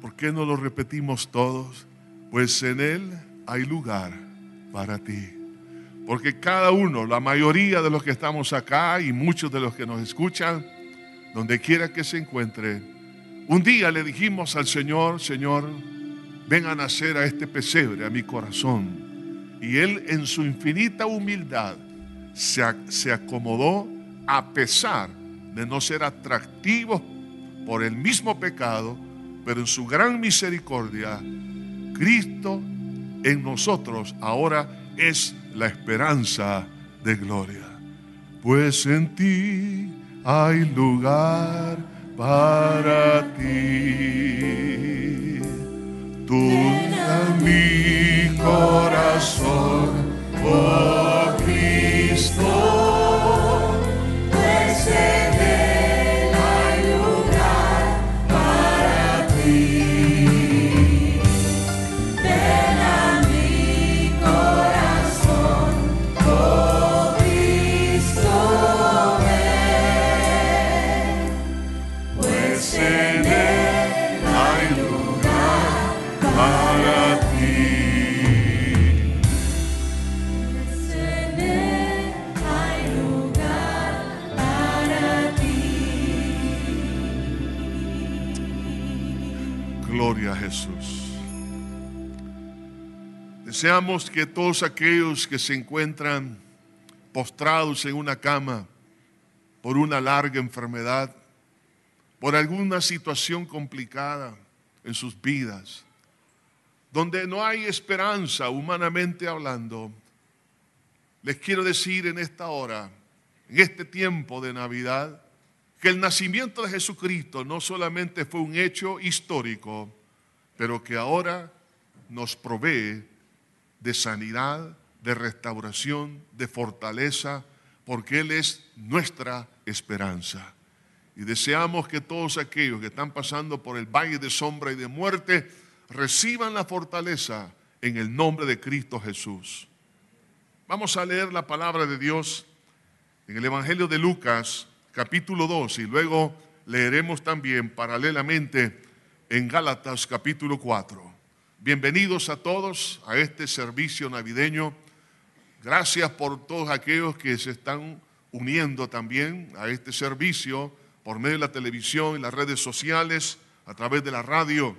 ¿Por qué no lo repetimos todos? Pues en Él hay lugar para ti. Porque cada uno, la mayoría de los que estamos acá y muchos de los que nos escuchan, donde quiera que se encuentre, un día le dijimos al Señor, Señor, ven a nacer a este pesebre, a mi corazón. Y Él en su infinita humildad se, se acomodó a pesar de no ser atractivo por el mismo pecado, pero en su gran misericordia, Cristo en nosotros ahora es la esperanza de gloria. Pues en ti hay lugar para ti. Tú mi corazón, oh Cristo, Deseamos que todos aquellos que se encuentran postrados en una cama por una larga enfermedad, por alguna situación complicada en sus vidas, donde no hay esperanza humanamente hablando, les quiero decir en esta hora, en este tiempo de Navidad, que el nacimiento de Jesucristo no solamente fue un hecho histórico, pero que ahora nos provee de sanidad, de restauración, de fortaleza, porque Él es nuestra esperanza. Y deseamos que todos aquellos que están pasando por el valle de sombra y de muerte reciban la fortaleza en el nombre de Cristo Jesús. Vamos a leer la palabra de Dios en el Evangelio de Lucas, capítulo 2, y luego leeremos también paralelamente en Gálatas, capítulo 4. Bienvenidos a todos a este servicio navideño. Gracias por todos aquellos que se están uniendo también a este servicio por medio de la televisión y las redes sociales, a través de la radio.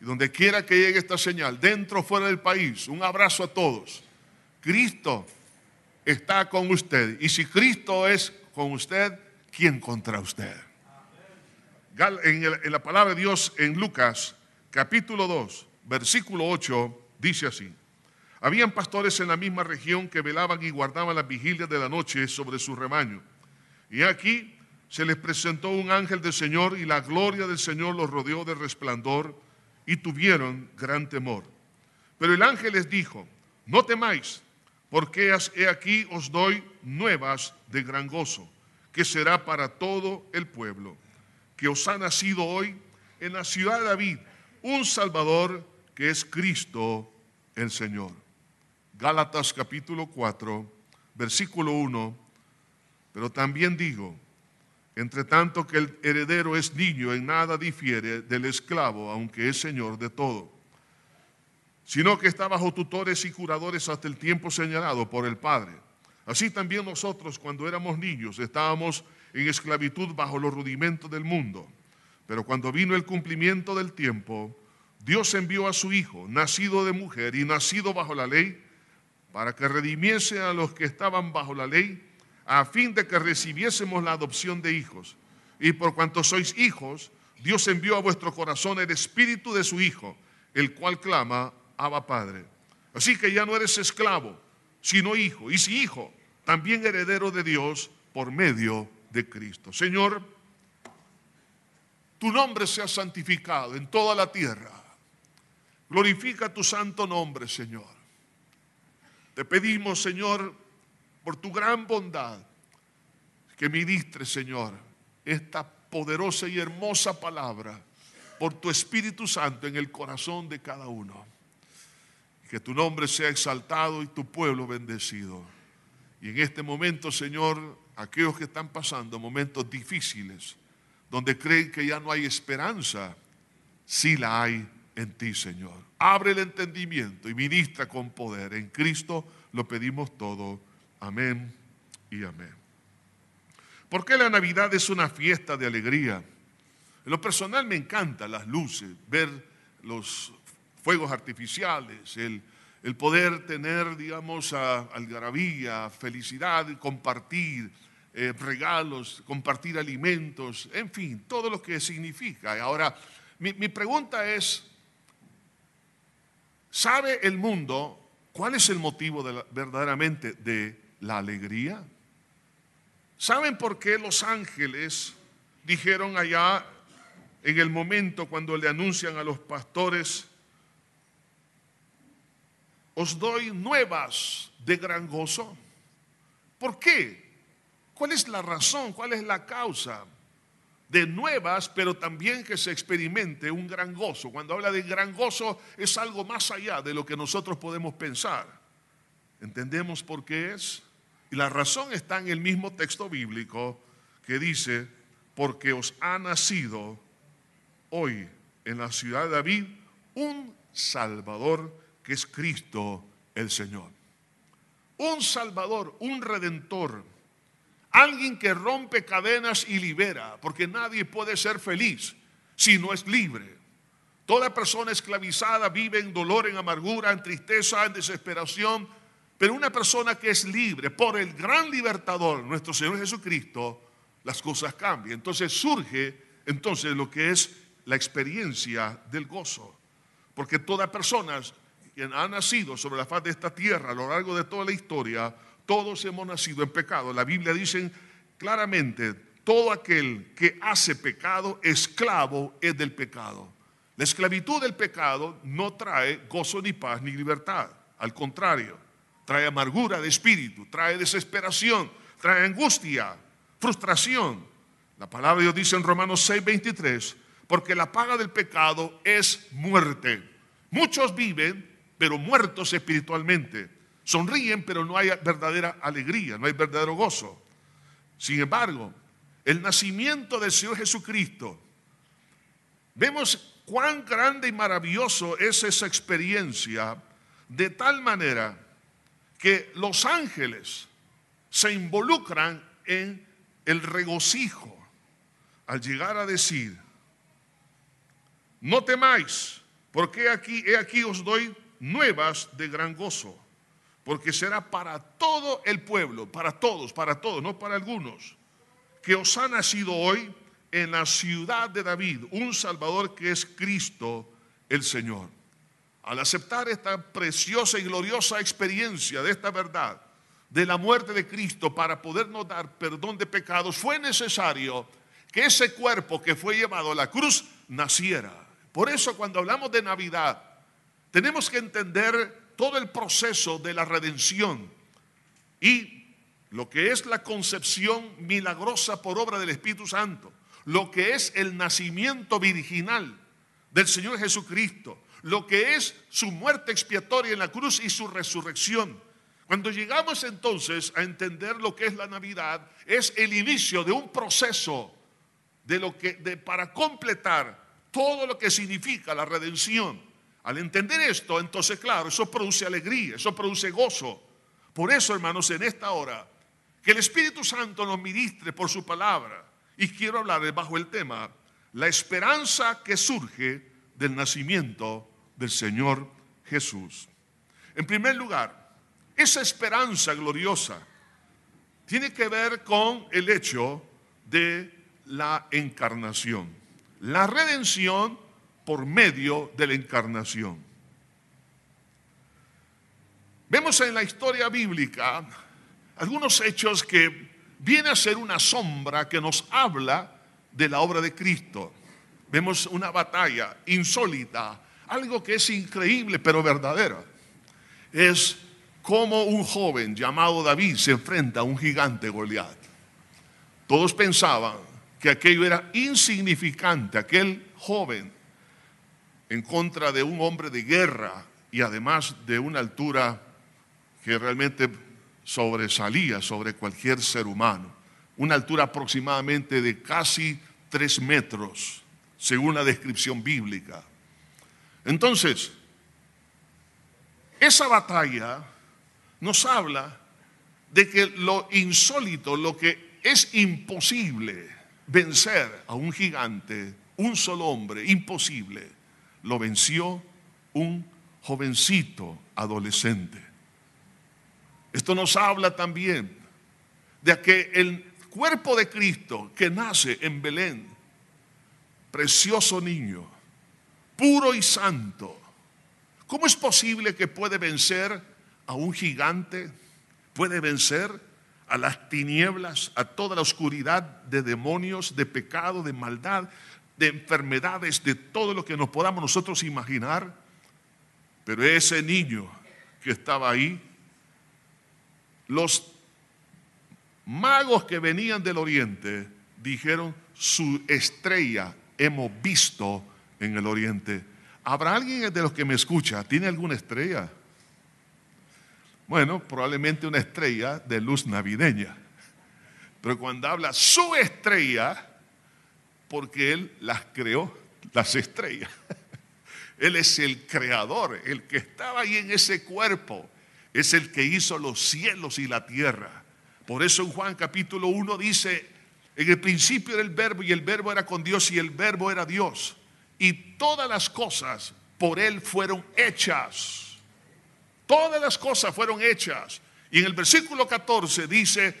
Y donde quiera que llegue esta señal, dentro o fuera del país, un abrazo a todos. Cristo está con usted. Y si Cristo es con usted, ¿quién contra usted? En, en la palabra de Dios en Lucas capítulo 2 versículo 8 dice así. Habían pastores en la misma región que velaban y guardaban las vigilias de la noche sobre su rebaño. Y aquí se les presentó un ángel del Señor y la gloria del Señor los rodeó de resplandor y tuvieron gran temor. Pero el ángel les dijo, no temáis, porque he aquí os doy nuevas de gran gozo, que será para todo el pueblo, que os ha nacido hoy en la ciudad de David un Salvador es Cristo el Señor. Gálatas capítulo 4, versículo 1, pero también digo, entre tanto que el heredero es niño, en nada difiere del esclavo, aunque es Señor de todo, sino que está bajo tutores y curadores hasta el tiempo señalado por el Padre. Así también nosotros cuando éramos niños estábamos en esclavitud bajo los rudimentos del mundo, pero cuando vino el cumplimiento del tiempo, Dios envió a su Hijo, nacido de mujer y nacido bajo la ley, para que redimiese a los que estaban bajo la ley, a fin de que recibiésemos la adopción de hijos. Y por cuanto sois hijos, Dios envió a vuestro corazón el espíritu de su Hijo, el cual clama, Abba Padre. Así que ya no eres esclavo, sino hijo. Y si hijo, también heredero de Dios por medio de Cristo. Señor, tu nombre sea santificado en toda la tierra Glorifica tu santo nombre, Señor. Te pedimos, Señor, por tu gran bondad, que ministres, Señor, esta poderosa y hermosa palabra por tu Espíritu Santo en el corazón de cada uno. Que tu nombre sea exaltado y tu pueblo bendecido. Y en este momento, Señor, aquellos que están pasando momentos difíciles, donde creen que ya no hay esperanza, sí la hay en ti, Señor. Abre el entendimiento y ministra con poder. En Cristo lo pedimos todo. Amén y amén. ¿Por qué la Navidad es una fiesta de alegría? En lo personal me encantan las luces, ver los fuegos artificiales, el, poder tener, digamos, algarabía, felicidad, compartir eh, regalos, compartir alimentos, en fin, todo lo que significa. Ahora, mi, mi pregunta es, ¿sabe el mundo cuál es el motivo de verdaderamente de la alegría? ¿Saben por qué los ángeles dijeron allá en el momento cuando le anuncian a los pastores, os doy nuevas de gran gozo. ¿Por qué? ¿Cuál es la razón? ¿Cuál es la causa? De nuevas, pero también que se experimente un gran gozo. Cuando habla de gran gozo es algo más allá de lo que nosotros podemos pensar. ¿Entendemos por qué es? Y la razón está en el mismo texto bíblico que dice, porque os ha nacido hoy en la ciudad de David un Salvador que es Cristo el Señor. Un Salvador, un Redentor, alguien que rompe cadenas y libera, porque nadie puede ser feliz si no es libre. Toda persona esclavizada vive en dolor, en amargura, en tristeza, en desesperación, pero una persona que es libre por el gran libertador, nuestro Señor Jesucristo, las cosas cambian. Entonces surge entonces lo que es la experiencia del gozo. Porque toda persona que ha nacido sobre la faz de esta tierra a lo largo de toda la historia, todos hemos nacido en pecado. La Biblia dice claramente, todo aquel que hace pecado, esclavo es del pecado. La esclavitud del pecado no trae gozo ni paz ni libertad. Al contrario, trae amargura de espíritu, trae desesperación, trae angustia, frustración. La palabra Dios dice en Romanos 6, 23, porque la paga del pecado es muerte. Muchos viven, pero muertos espiritualmente. Sonríen, pero no hay verdadera alegría, no hay verdadero gozo. Sin embargo, el nacimiento del Señor Jesucristo, vemos cuán grande y maravilloso es esa experiencia, de tal manera que los ángeles se involucran en el regocijo al llegar a decir, no temáis, porque aquí, he aquí os doy nuevas de gran gozo, porque será para todo el pueblo, para todos, para todos, no para algunos, que os ha nacido hoy en la ciudad de David un Salvador que es Cristo el Señor. Al aceptar esta preciosa y gloriosa experiencia de esta verdad, de la muerte de Cristo para podernos dar perdón de pecados, fue necesario que ese cuerpo que fue llevado a la cruz naciera. Por eso cuando hablamos de Navidad, tenemos que entender todo el proceso de la redención y lo que es la concepción milagrosa por obra del Espíritu Santo, lo que es el nacimiento virginal del Señor Jesucristo, lo que es su muerte expiatoria en la cruz y su resurrección. Cuando llegamos entonces a entender lo que es la Navidad, es el inicio de un proceso de lo que de, para completar todo lo que significa la redención. Al entender esto, entonces, claro, eso produce alegría, eso produce gozo. Por eso, hermanos, en esta hora, que el Espíritu Santo nos ministre por su palabra. Y quiero hablar bajo el tema, la esperanza que surge del nacimiento del Señor Jesús. En primer lugar, esa esperanza gloriosa tiene que ver con el hecho de la encarnación la redención por medio de la encarnación. Vemos en la historia bíblica algunos hechos que viene a ser una sombra que nos habla de la obra de Cristo. Vemos una batalla insólita, algo que es increíble pero verdadera. Es como un joven llamado David se enfrenta a un gigante Goliat. Todos pensaban que aquello era insignificante, aquel joven en contra de un hombre de guerra y además de una altura que realmente sobresalía sobre cualquier ser humano, una altura aproximadamente de casi tres metros según la descripción bíblica. Entonces, esa batalla nos habla de que lo insólito, lo que es imposible vencer a un gigante, un solo hombre, imposible, lo venció un jovencito adolescente. Esto nos habla también de que el cuerpo de Cristo que nace en Belén, precioso niño, puro y santo, ¿cómo es posible que puede vencer a un gigante? ¿Puede vencer a las tinieblas, a toda la oscuridad de demonios, de pecado, de maldad, de enfermedades, de todo lo que nos podamos nosotros imaginar? Pero ese niño que estaba ahí, los magos que venían del oriente dijeron, su estrella hemos visto en el oriente. ¿Habrá alguien de los que me escucha? ¿Tiene alguna estrella? Bueno, probablemente una estrella de luz navideña. Pero cuando habla su estrella, porque Él las creó, las estrellas. Él es el creador, el que estaba ahí en ese cuerpo. Es el que hizo los cielos y la tierra. Por eso en Juan capítulo 1 dice, en el principio era el verbo y el verbo era con Dios y el verbo era Dios. Y todas las cosas por Él fueron hechas. Todas las cosas fueron hechas. Y en el versículo 14 dice,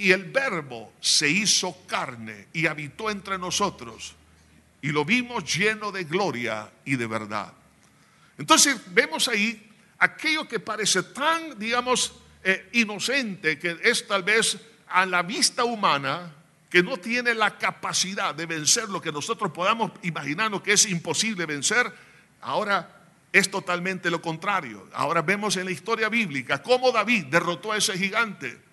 y el verbo se hizo carne y habitó entre nosotros. Y lo vimos lleno de gloria y de verdad. Entonces vemos ahí aquello que parece tan, digamos, eh, inocente, que es tal vez a la vista humana, que no tiene la capacidad de vencer lo que nosotros podamos imaginarnos que es imposible vencer, ahora es totalmente lo contrario. Ahora vemos en la historia bíblica cómo David derrotó a ese gigante.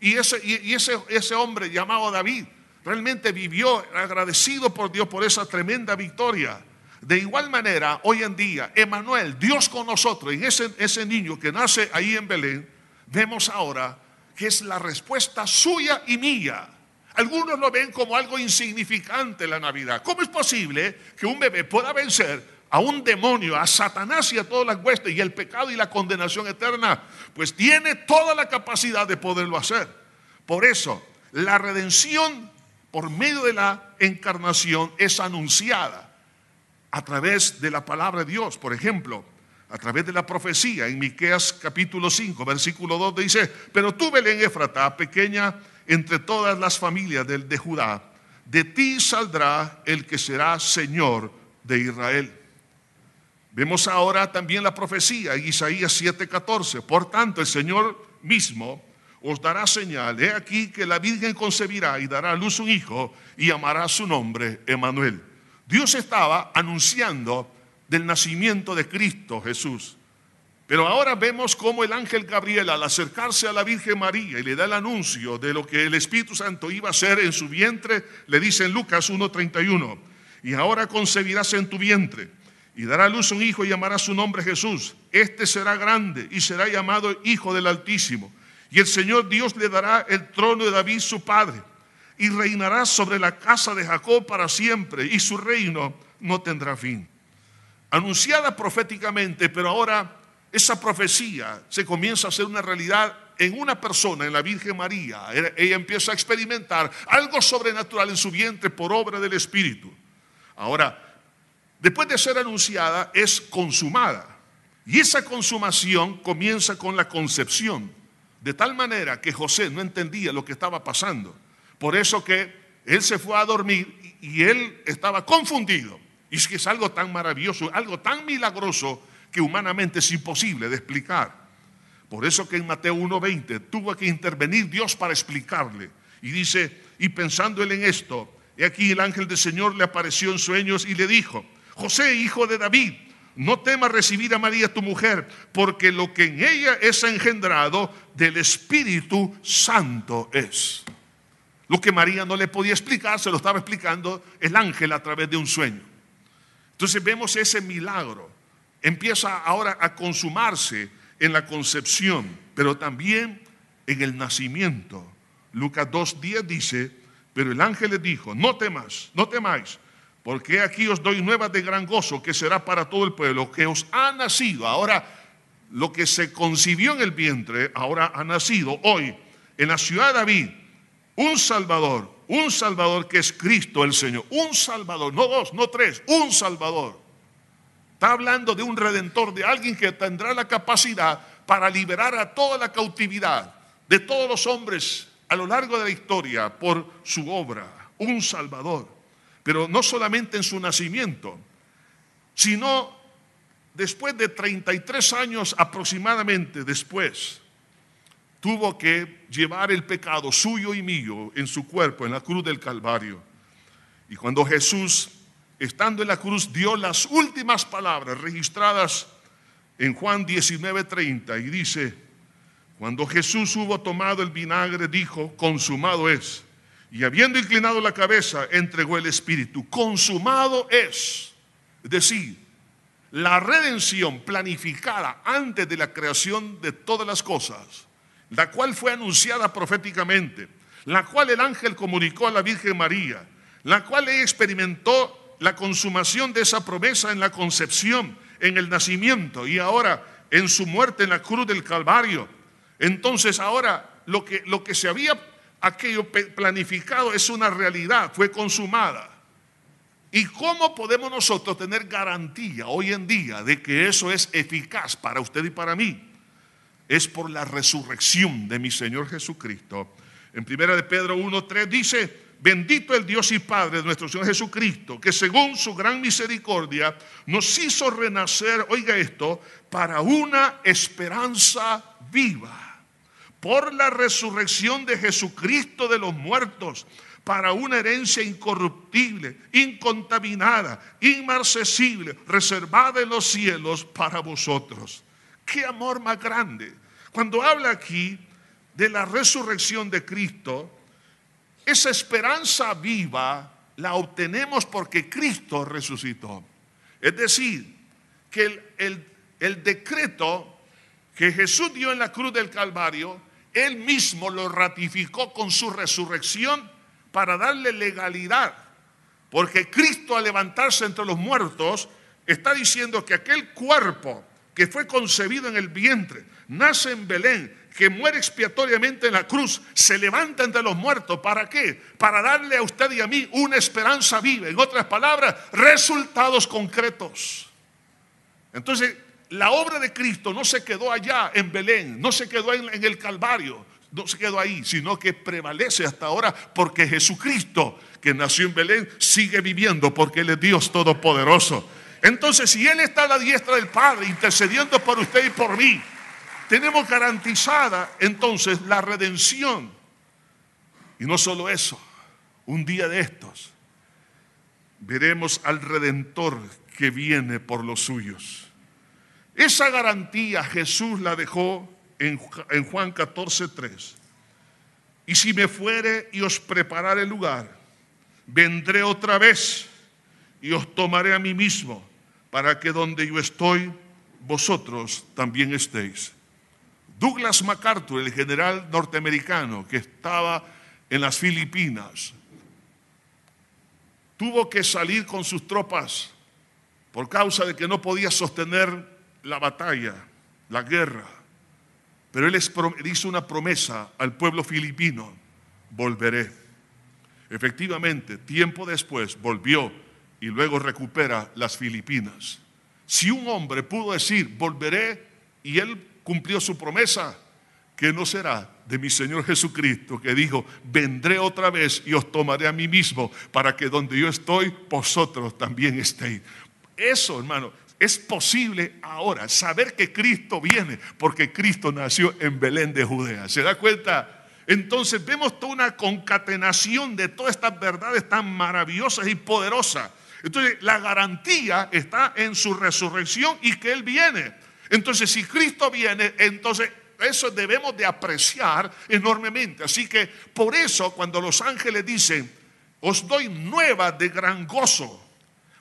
Y ese, y ese, ese hombre llamado David realmente vivió agradecido por Dios por esa tremenda victoria. De igual manera, hoy en día, Emanuel, Dios con nosotros, y ese, ese niño que nace ahí en Belén, vemos ahora que es la respuesta suya y mía. Algunos lo ven como algo insignificante la Navidad. ¿Cómo es posible que un bebé pueda vencer a un demonio, a Satanás y a todas las huestes y el pecado y la condenación eterna? Pues tiene toda la capacidad de poderlo hacer. Por eso, la redención por medio de la encarnación es anunciada a través de la palabra de Dios. Por ejemplo, a través de la profecía en Miqueas capítulo 5, versículo 2 dice, "Pero tú Belén Éfrata, pequeña entre todas las familias de, de Judá, de ti saldrá el que será Señor de Israel." Vemos ahora también la profecía Isaías 7:14. Por tanto, el Señor mismo os dará señal. He aquí que la Virgen concebirá y dará a luz un hijo y llamará su nombre Emanuel. Dios estaba anunciando del nacimiento de Cristo Jesús. Pero ahora vemos cómo el ángel Gabriel al acercarse a la Virgen María y le da el anuncio de lo que el Espíritu Santo iba a hacer en su vientre, le dice en Lucas 1.31, y ahora concebirás en tu vientre y dará a luz un hijo y llamará su nombre Jesús. Este será grande y será llamado Hijo del Altísimo. Y el Señor Dios le dará el trono de David su padre y reinará sobre la casa de Jacob para siempre y su reino no tendrá fin anunciada proféticamente, pero ahora esa profecía se comienza a hacer una realidad en una persona, en la Virgen María. Ella empieza a experimentar algo sobrenatural en su vientre por obra del Espíritu. Ahora, después de ser anunciada, es consumada. Y esa consumación comienza con la concepción, de tal manera que José no entendía lo que estaba pasando. Por eso que él se fue a dormir y él estaba confundido. Y es que es algo tan maravilloso, algo tan milagroso que humanamente es imposible de explicar. Por eso que en Mateo 1.20 tuvo que intervenir Dios para explicarle. Y dice, y pensando él en esto, he aquí el ángel del Señor le apareció en sueños y le dijo, José, hijo de David, no temas recibir a María tu mujer, porque lo que en ella es engendrado del Espíritu Santo es. Lo que María no le podía explicar, se lo estaba explicando el ángel a través de un sueño. Entonces vemos ese milagro. Empieza ahora a consumarse en la concepción, pero también en el nacimiento. Lucas 2.10 dice, Pero el ángel les dijo, no temas, no temáis, porque aquí os doy nuevas de gran gozo que será para todo el pueblo, que os ha nacido. Ahora, lo que se concibió en el vientre, ahora ha nacido hoy en la ciudad de David, un Salvador, un Salvador que es Cristo el Señor, un Salvador, no dos, no tres, un Salvador. Está hablando de un redentor, de alguien que tendrá la capacidad para liberar a toda la cautividad de todos los hombres a lo largo de la historia por su obra, un Salvador. Pero no solamente en su nacimiento, sino después de 33 años aproximadamente después, tuvo que llevar el pecado suyo y mío en su cuerpo, en la cruz del Calvario. Y cuando Jesús, estando en la cruz, dio las últimas palabras registradas en Juan 19:30 y dice, cuando Jesús hubo tomado el vinagre, dijo, consumado es. Y habiendo inclinado la cabeza, entregó el Espíritu. Consumado es. Es decir, la redención planificada antes de la creación de todas las cosas, la cual fue anunciada proféticamente, la cual el ángel comunicó a la Virgen María, la cual experimentó la consumación de esa promesa en la concepción, en el nacimiento y ahora en su muerte en la cruz del Calvario entonces ahora lo que, lo que se había aquello planificado es una realidad, fue consumada. ¿Y cómo podemos nosotros tener garantía hoy en día de que eso es eficaz para usted y para mí? Es por la resurrección de mi Señor Jesucristo. En primera de Pedro 1.3 dice, bendito el Dios y Padre de nuestro Señor Jesucristo, que según su gran misericordia nos hizo renacer, oiga esto, para una esperanza viva por la resurrección de Jesucristo de los muertos, para una herencia incorruptible, incontaminada, inmarcesible, reservada en los cielos para vosotros. Qué amor más grande. Cuando habla aquí de la resurrección de Cristo, esa esperanza viva la obtenemos porque Cristo resucitó. Es decir, que el, el, el decreto que Jesús dio en la cruz del Calvario él mismo lo ratificó con su resurrección para darle legalidad. Porque Cristo al levantarse entre los muertos está diciendo que aquel cuerpo que fue concebido en el vientre, nace en Belén, que muere expiatoriamente en la cruz, se levanta entre los muertos. ¿Para qué? Para darle a usted y a mí una esperanza viva. En otras palabras, resultados concretos. Entonces, la obra de Cristo no se quedó allá en Belén, no se quedó en, el Calvario, no se quedó ahí, sino que prevalece hasta ahora porque Jesucristo, que nació en Belén, sigue viviendo porque Él es Dios Todopoderoso. Entonces, si Él está a la diestra del Padre intercediendo por usted y por mí, tenemos garantizada entonces la redención. Y no solo eso, un día de estos veremos al Redentor que viene por los suyos. Esa garantía Jesús la dejó en, Juan 14, 3. Y si me fuere y os preparare el lugar, vendré otra vez y os tomaré a mí mismo, para que donde yo estoy, vosotros también estéis. Douglas MacArthur, el general norteamericano que estaba en las Filipinas, tuvo que salir con sus tropas por causa de que no podía sostener la batalla, la guerra. Pero él hizo una promesa al pueblo filipino, volveré. Efectivamente, tiempo después volvió y luego recupera las Filipinas. Si un hombre pudo decir, volveré, y él cumplió su promesa, que no será de mi Señor Jesucristo, que dijo, vendré otra vez y os tomaré a mí mismo, para que donde yo estoy, vosotros también estéis. Eso, hermano, es posible ahora saber que Cristo viene porque Cristo nació en Belén de Judea. ¿Se da cuenta? Entonces vemos toda una concatenación de todas estas verdades tan maravillosas y poderosas. Entonces la garantía está en su resurrección y que Él viene. Entonces si Cristo viene, entonces eso debemos de apreciar enormemente. Así que por eso cuando los ángeles dicen, os doy nueva de gran gozo,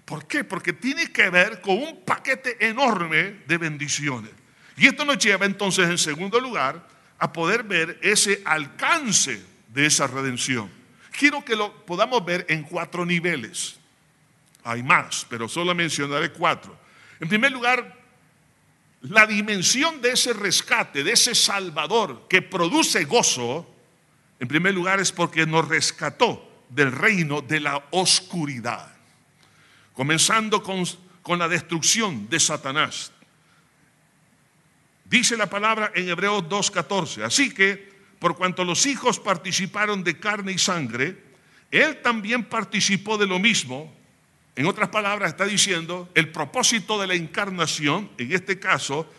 ¿Por qué? Porque tiene que ver con un paquete enorme de bendiciones. Y esto nos lleva entonces, en segundo lugar, a poder ver ese alcance de esa redención. quiero que lo podamos ver en cuatro niveles. Hay más, pero solo mencionaré cuatro. En primer lugar, la dimensión de ese rescate, de ese Salvador que produce gozo, en primer lugar es porque nos rescató del reino de la oscuridad, comenzando con, con la destrucción de Satanás. Dice la palabra en Hebreos 2.14, así que por cuanto los hijos participaron de carne y sangre, él también participó de lo mismo. En otras palabras, está diciendo, el propósito de la encarnación, en este caso,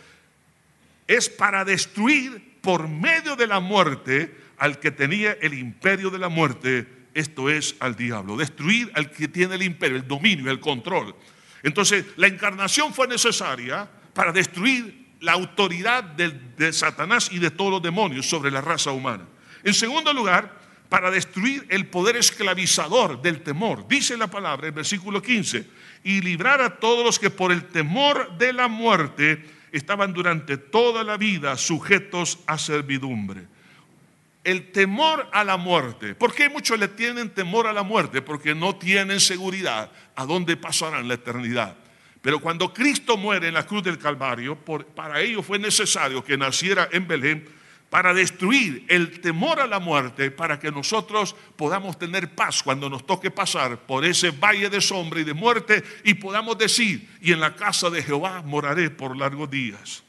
es para destruir por medio de la muerte al que tenía el imperio de la muerte, esto es al diablo, destruir al que tiene el imperio, el dominio, el control. Entonces, la encarnación fue necesaria para destruir la autoridad de, Satanás y de todos los demonios sobre la raza humana. En segundo lugar, para destruir el poder esclavizador del temor. Dice la palabra en versículo 15, y librar a todos los que por el temor de la muerte estaban durante toda la vida sujetos a servidumbre. El temor a la muerte. ¿Por qué muchos le tienen temor a la muerte? Porque no tienen seguridad a dónde pasarán la eternidad. Pero cuando Cristo muere en la cruz del Calvario, para ello fue necesario que naciera en Belén para destruir el temor a la muerte, para que nosotros podamos tener paz cuando nos toque pasar por ese valle de sombra y de muerte y podamos decir, y en la casa de Jehová moraré por largos días.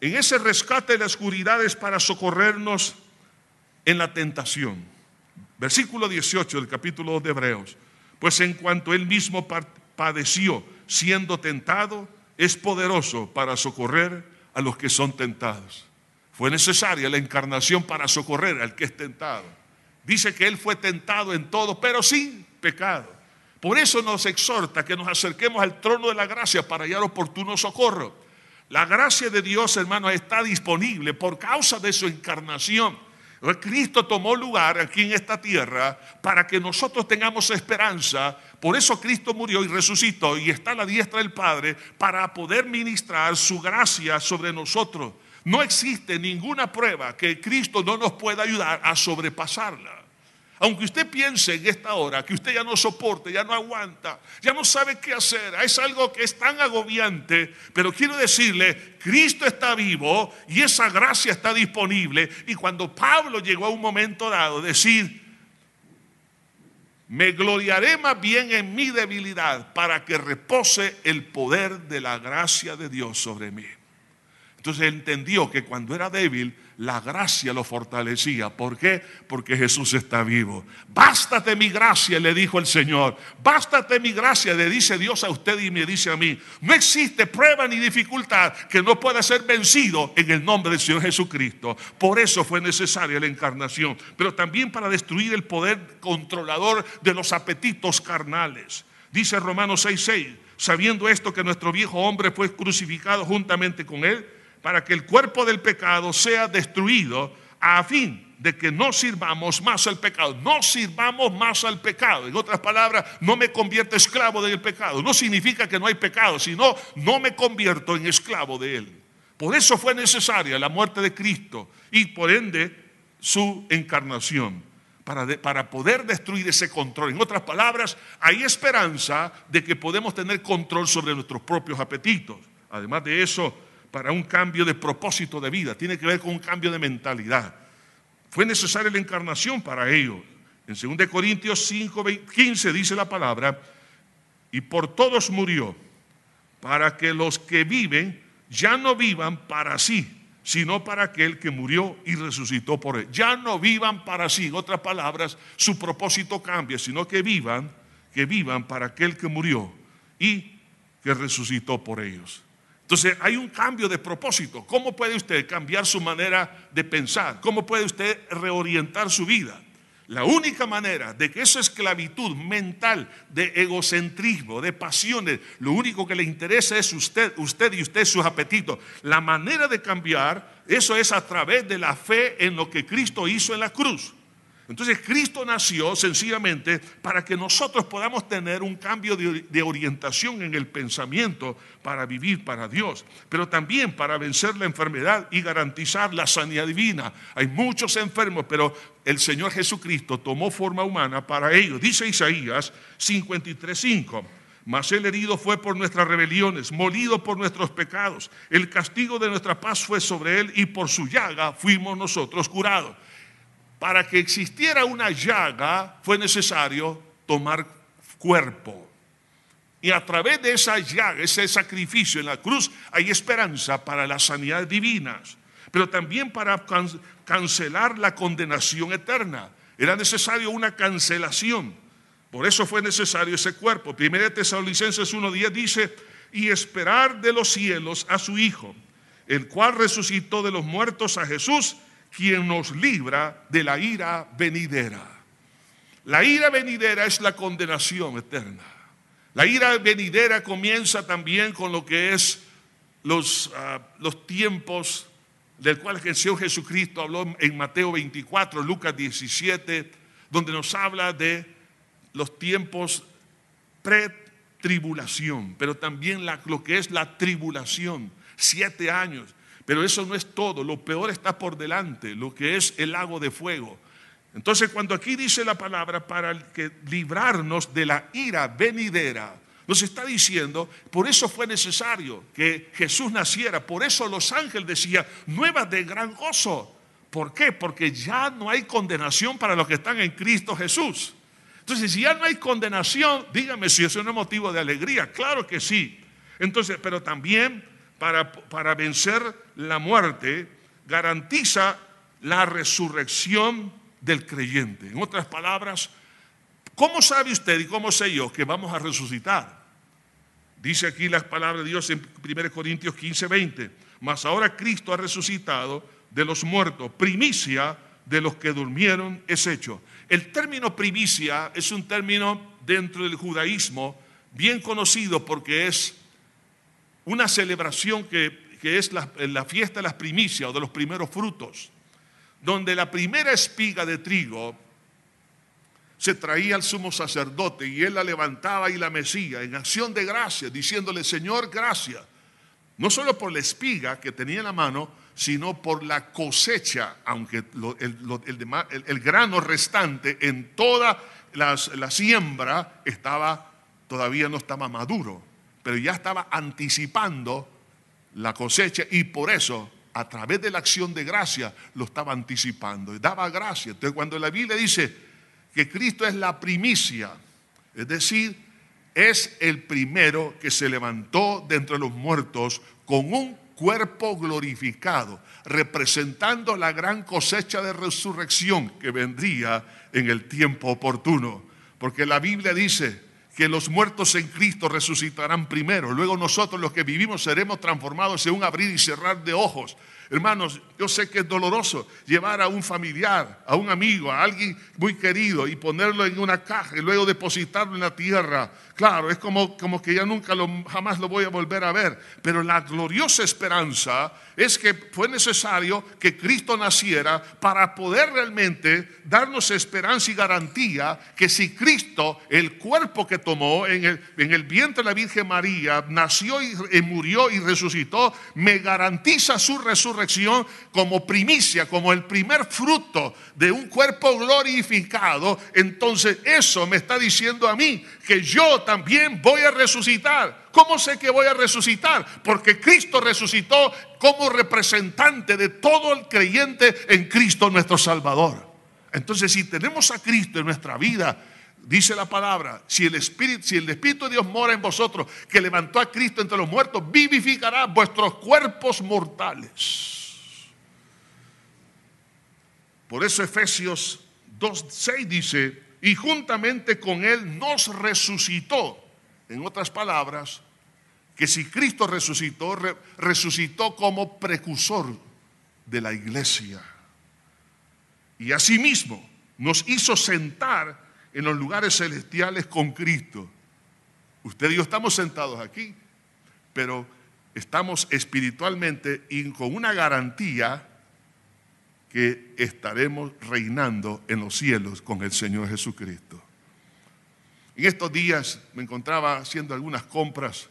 En ese rescate de la oscuridad es para socorrernos en la tentación. Versículo 18 del capítulo 2 de Hebreos. Pues en cuanto él mismo padeció, siendo tentado, es poderoso para socorrer a los que son tentados. Fue necesaria la encarnación para socorrer al que es tentado. Dice que Él fue tentado en todo, pero sin pecado. Por eso nos exhorta que nos acerquemos al trono de la gracia para hallar oportuno socorro. La gracia de Dios, hermanos, está disponible por causa de su encarnación. Cristo tomó lugar aquí en esta tierra para que nosotros tengamos esperanza. Por eso Cristo murió y resucitó y está a la diestra del Padre para poder ministrar su gracia sobre nosotros. No existe ninguna prueba que Cristo no nos pueda ayudar a sobrepasarla. Aunque usted piense en esta hora que usted ya no soporte, ya no aguanta, ya no sabe qué hacer, es algo que es tan agobiante, pero quiero decirle, Cristo está vivo y esa gracia está disponible. Y cuando Pablo llegó a un momento dado, decir, me gloriaré más bien en mi debilidad para que repose el poder de la gracia de Dios sobre mí. Entonces entendió que cuando era débil, la gracia lo fortalecía. ¿Por qué? Porque Jesús está vivo. Bástate mi gracia, le dijo el Señor. Bástate mi gracia, le dice Dios a usted y me dice a mí. No existe prueba ni dificultad que no pueda ser vencido en el nombre del Señor Jesucristo. Por eso fue necesaria la encarnación, pero también para destruir el poder controlador de los apetitos carnales. Dice Romanos 6:6, sabiendo esto que nuestro viejo hombre fue crucificado juntamente con él para que el cuerpo del pecado sea destruido a fin de que no sirvamos más al pecado, no sirvamos más al pecado. En otras palabras, no me convierto esclavo del pecado. No significa que no hay pecado, sino no me convierto en esclavo de él. Por eso fue necesaria la muerte de Cristo y por ende su encarnación. Para, para, poder destruir ese control. En otras palabras, hay esperanza de que podemos tener control sobre nuestros propios apetitos. Además de eso, para un cambio de propósito de vida, tiene que ver con un cambio de mentalidad. Fue necesaria la encarnación para ello. En 2 Corintios 5, 15 dice la palabra, y por todos murió, para que los que viven ya no vivan para sí, sino para aquel que murió y resucitó por él. Ya no vivan para sí, en otras palabras, su propósito cambia, sino que vivan, que vivan para aquel que murió y que resucitó por ellos. Entonces hay un cambio de propósito. ¿Cómo puede usted cambiar su manera de pensar? ¿Cómo puede usted reorientar su vida? La única manera de que esa esclavitud mental de egocentrismo, de pasiones, lo único que le interesa es usted, usted y usted sus apetitos. La manera de cambiar, eso es a través de la fe en lo que Cristo hizo en la cruz. Entonces Cristo nació sencillamente para que nosotros podamos tener un cambio de, orientación en el pensamiento para vivir para Dios, pero también para vencer la enfermedad y garantizar la sanidad divina. Hay muchos enfermos, pero el Señor Jesucristo tomó forma humana para ellos. Dice Isaías 53.5. Mas el herido fue por nuestras rebeliones, molido por nuestros pecados. El castigo de nuestra paz fue sobre él y por su llaga fuimos nosotros curados para que existiera una llaga fue necesario tomar cuerpo. Y a través de esa llaga, ese sacrificio en la cruz, hay esperanza para las sanidades divinas, pero también para cancelar la condenación eterna. Era necesario una cancelación. Por eso fue necesario ese cuerpo. Primera Tesalonicenses 1.10 dice, y esperar de los cielos a su Hijo, el cual resucitó de los muertos a Jesús, quien nos libra de la ira venidera. La ira venidera es la condenación eterna. La ira venidera comienza también con lo que es los, ah, los tiempos del cual el Señor Jesucristo habló en Mateo 24, Lucas 17, donde nos habla de los tiempos pre-tribulación, pero también lo que es la tribulación, siete años. Pero eso no es todo, lo peor está por delante, lo que es el lago de fuego. Entonces cuando aquí dice la palabra para que librarnos de la ira venidera, nos está diciendo, por eso fue necesario que Jesús naciera, por eso los ángeles decían, nuevas de gran gozo. ¿Por qué? Porque ya no hay condenación para los que están en Cristo Jesús. Entonces, si ya no hay condenación, dígame si eso no es motivo de alegría. Claro que sí. Entonces, pero también para, vencer la muerte, garantiza la resurrección del creyente. En otras palabras, ¿cómo sabe usted y cómo sé yo que vamos a resucitar? Dice aquí las palabras de Dios en 1 Corintios 15, 20. Mas ahora Cristo ha resucitado de los muertos, primicia de los que durmieron es hecho. El término primicia es un término dentro del judaísmo bien conocido porque es una celebración que, es la, la, fiesta de las primicias o de los primeros frutos, donde la primera espiga de trigo se traía al sumo sacerdote y él la levantaba y la mecía en acción de gracia, diciéndole, Señor, gracias, no solo por la espiga que tenía en la mano, sino por la cosecha, aunque el, grano restante en toda la siembra estaba, todavía no estaba maduro pero ya estaba anticipando la cosecha y por eso a través de la acción de gracia lo estaba anticipando. Y daba gracia. Entonces cuando la Biblia dice que Cristo es la primicia, es decir, es el primero que se levantó de entre los muertos con un cuerpo glorificado, representando la gran cosecha de resurrección que vendría en el tiempo oportuno. Porque la Biblia dice, que los muertos en Cristo resucitarán primero. Luego nosotros los que vivimos seremos transformados en un abrir y cerrar de ojos. Hermanos, yo sé que es doloroso llevar a un familiar, a un amigo, a alguien muy querido y ponerlo en una caja y luego depositarlo en la tierra. Claro, es como, como que ya nunca lo, jamás lo voy a volver a ver. Pero la gloriosa esperanza es que fue necesario que Cristo naciera para poder realmente darnos esperanza y garantía que si Cristo, el cuerpo que tomó en el, en el vientre de la Virgen María, nació y murió y resucitó, me garantiza su resurrección como primicia, como el primer fruto de un cuerpo glorificado, entonces eso me está diciendo a mí que yo también voy a resucitar. ¿Cómo sé que voy a resucitar? Porque Cristo resucitó como representante de todo el creyente en Cristo nuestro Salvador. Entonces, si tenemos a Cristo en nuestra vida, dice la palabra, si el Espíritu, si el Espíritu de Dios mora en vosotros, que levantó a Cristo entre los muertos, vivificará vuestros cuerpos mortales. Por eso Efesios 2.6 dice, y juntamente con Él nos resucitó. En otras palabras, que si Cristo resucitó, resucitó como precursor de la iglesia. Y asimismo nos hizo sentar en los lugares celestiales con Cristo. Usted y yo estamos sentados aquí, pero estamos espiritualmente y con una garantía que estaremos reinando en los cielos con el Señor Jesucristo. En estos días me encontraba haciendo algunas compras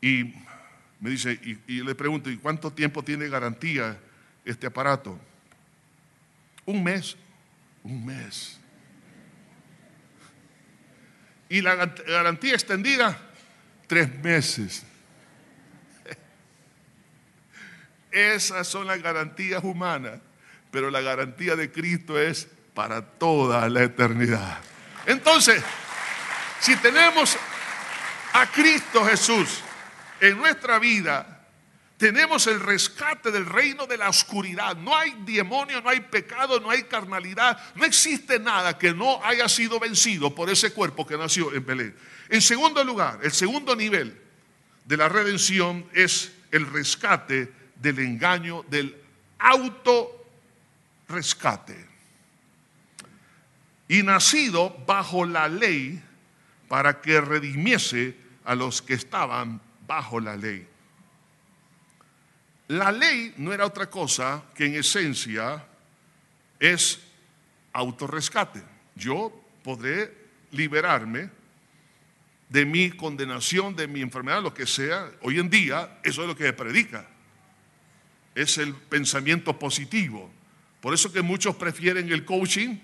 y me dice, y, le pregunto, ¿y cuánto tiempo tiene garantía este aparato? Un mes, un mes. Y la garantía extendida, tres meses. Esas son las garantías humanas, pero la garantía de Cristo es para toda la eternidad. Entonces, si tenemos a Cristo Jesús en nuestra vida, tenemos el rescate del reino de la oscuridad. No hay demonio, no hay pecado, no hay carnalidad. No existe nada que no haya sido vencido por ese cuerpo que nació en Belén. En segundo lugar, el segundo nivel de la redención es el rescate del engaño, del auto rescate. Y nacido bajo la ley para que redimiese a los que estaban bajo la ley. La ley no era otra cosa que en esencia es autorrescate. Yo podré liberarme de mi condenación, de mi enfermedad, lo que sea. Hoy en día eso es lo que se predica. Es el pensamiento positivo. Por eso que muchos prefieren el coaching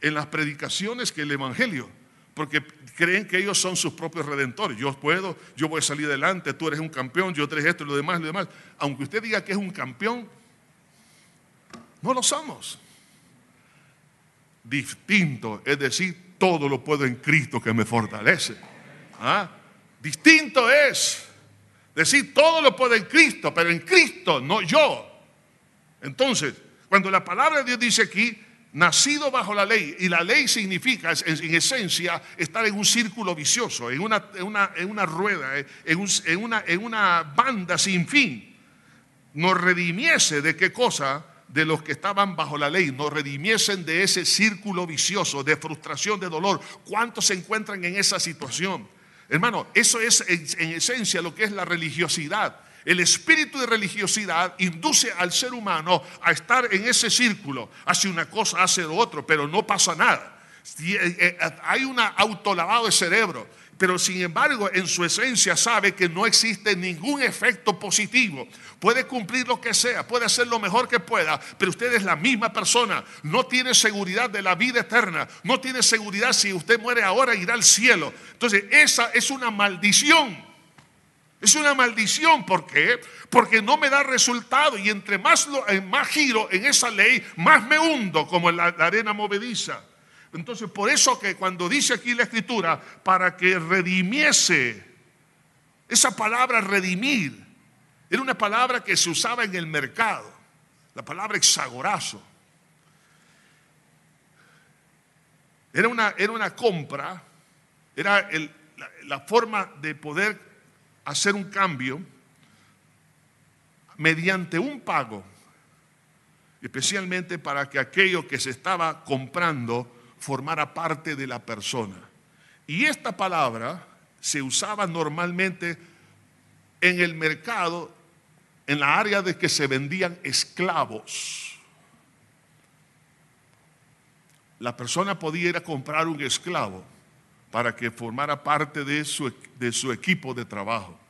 en las predicaciones que el evangelio porque creen que ellos son sus propios redentores. Yo puedo, yo voy a salir adelante, tú eres un campeón, yo eres esto y lo demás, lo demás. Aunque usted diga que es un campeón, no lo somos. Distinto, es decir, todo lo puedo en Cristo que me fortalece. ¿Ah? Distinto es decir, todo lo puedo en Cristo, pero en Cristo, no yo. Entonces, cuando la palabra de Dios dice aquí, nacido bajo la ley, y la ley significa en, esencia estar en un círculo vicioso, en una, rueda, eh, en, una, en una banda sin fin, nos redimiese de qué cosa? De los que estaban bajo la ley, nos redimiesen de ese círculo vicioso, de frustración, de dolor. ¿Cuántos se encuentran en esa situación? Hermano, eso es en esencia lo que es la religiosidad. El espíritu de religiosidad induce al ser humano a estar en ese círculo, hace una cosa, hace lo otro, pero no pasa nada. Eh, eh, hay un autolavado de cerebro, pero sin embargo en su esencia sabe que no existe ningún efecto positivo. Puede cumplir lo que sea, puede hacer lo mejor que pueda, pero usted es la misma persona, no tiene seguridad de la vida eterna, no tiene seguridad si usted muere ahora irá al cielo. Entonces esa es una maldición. Es una maldición, ¿por qué? Porque no me da resultado y entre más, eh, más giro en esa ley, más me hundo como la, arena movediza. Entonces, por eso que cuando dice aquí la escritura, para que redimiese, esa palabra redimir, era una palabra que se usaba en el mercado, la palabra exagorazo. Era una, era una compra, era la forma de poder hacer un cambio mediante un pago, especialmente para que aquello que se estaba comprando formara parte de la persona. Y esta palabra se usaba normalmente en el mercado, en la área de que se vendían esclavos. La persona podía ir a comprar un esclavo para que formara parte de su, de su equipo de trabajo.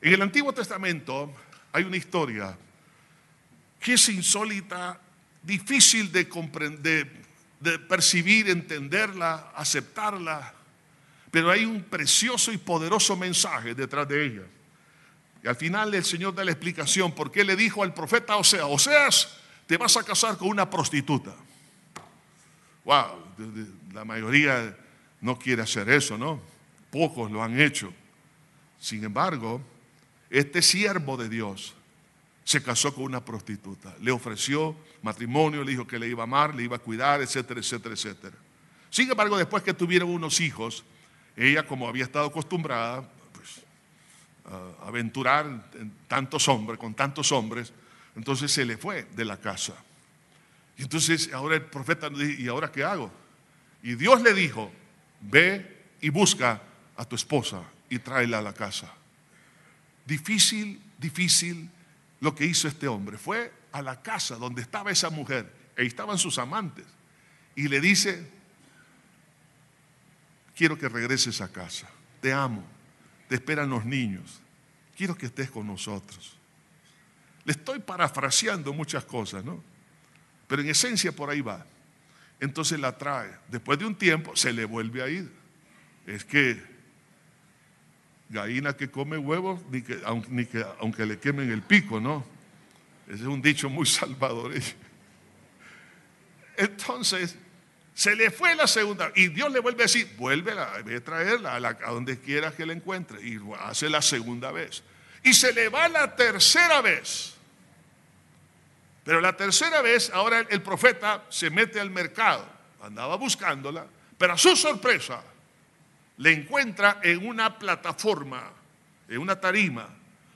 En el Antiguo Testamento hay una historia que es insólita, difícil de comprender, de percibir, entenderla, aceptarla, pero hay un precioso y poderoso mensaje detrás de ella. Y al final el Señor da la explicación por qué le dijo al profeta Oseas, Oseas, te vas a casar con una prostituta. Wow, la mayoría no quiere hacer eso, ¿no? Pocos lo han hecho. Sin embargo, este siervo de Dios se casó con una prostituta, le ofreció matrimonio, le dijo que le iba a amar, le iba a cuidar, etcétera, etcétera, etcétera. Sin embargo, después que tuvieron unos hijos, ella como había estado acostumbrada pues, a aventurar en tantos hombres, con tantos hombres, entonces se le fue de la casa. Y entonces ahora el profeta dice, ¿y ahora qué hago? Y Dios le dijo, ve y busca a tu esposa y tráela a la casa. Difícil, difícil lo que hizo este hombre. Fue a la casa donde estaba esa mujer, ahí estaban sus amantes, y le dice, quiero que regreses a casa, te amo, te esperan los niños, quiero que estés con nosotros. Le estoy parafraseando muchas cosas, ¿no? Pero en esencia por ahí va. Entonces la trae. Después de un tiempo se le vuelve a ir. Es que gallina que come huevos, ni que, aunque, aunque le quemen el pico, ¿no? Ese es un dicho muy salvadoreño. Entonces, se le fue la segunda y Dios le vuelve a decir, vuelve a traerla a, a donde quiera que la encuentre. Y hace la segunda vez. Y se le va la tercera vez. Pero la tercera vez, ahora el profeta se mete al mercado, andaba buscándola, pero a su sorpresa le encuentra en una plataforma, en una tarima,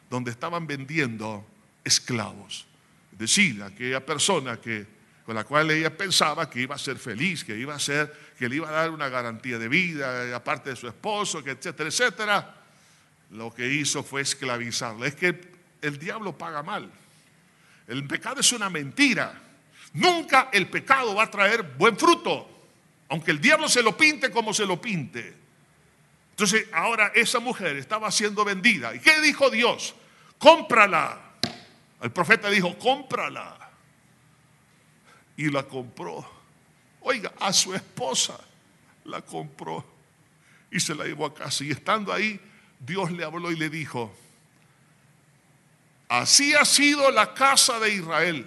donde estaban vendiendo esclavos. Es decir, aquella persona que, con la cual ella pensaba que iba a ser feliz, que iba a ser, que le iba a dar una garantía de vida, aparte de su esposo, que etcétera, etcétera, lo que hizo fue esclavizarla. Es que el diablo paga mal. El pecado es una mentira. Nunca el pecado va a traer buen fruto, aunque el diablo se lo pinte como se lo pinte. Entonces, ahora esa mujer estaba siendo vendida. ¿Y qué dijo Dios? Cómprala. El profeta dijo, cómprala. Y la compró. Oiga, a su esposa la compró y se la llevó a casa. Y estando ahí, Dios le habló y le dijo, Así ha sido la casa de Israel.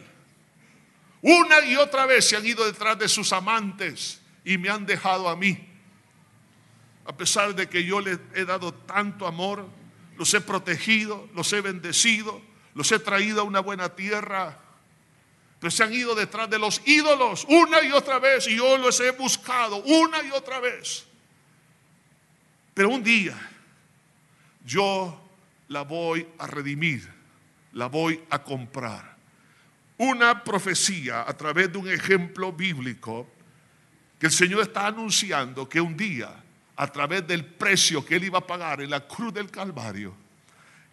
Una y otra vez se han ido detrás de sus amantes y me han dejado a mí. A pesar de que yo les he dado tanto amor, los he protegido, los he bendecido, los he traído a una buena tierra. Pero se han ido detrás de los ídolos una y otra vez y yo los he buscado una y otra vez. Pero un día yo la voy a redimir la voy a comprar. Una profecía a través de un ejemplo bíblico que el Señor está anunciando que un día, a través del precio que Él iba a pagar en la cruz del Calvario,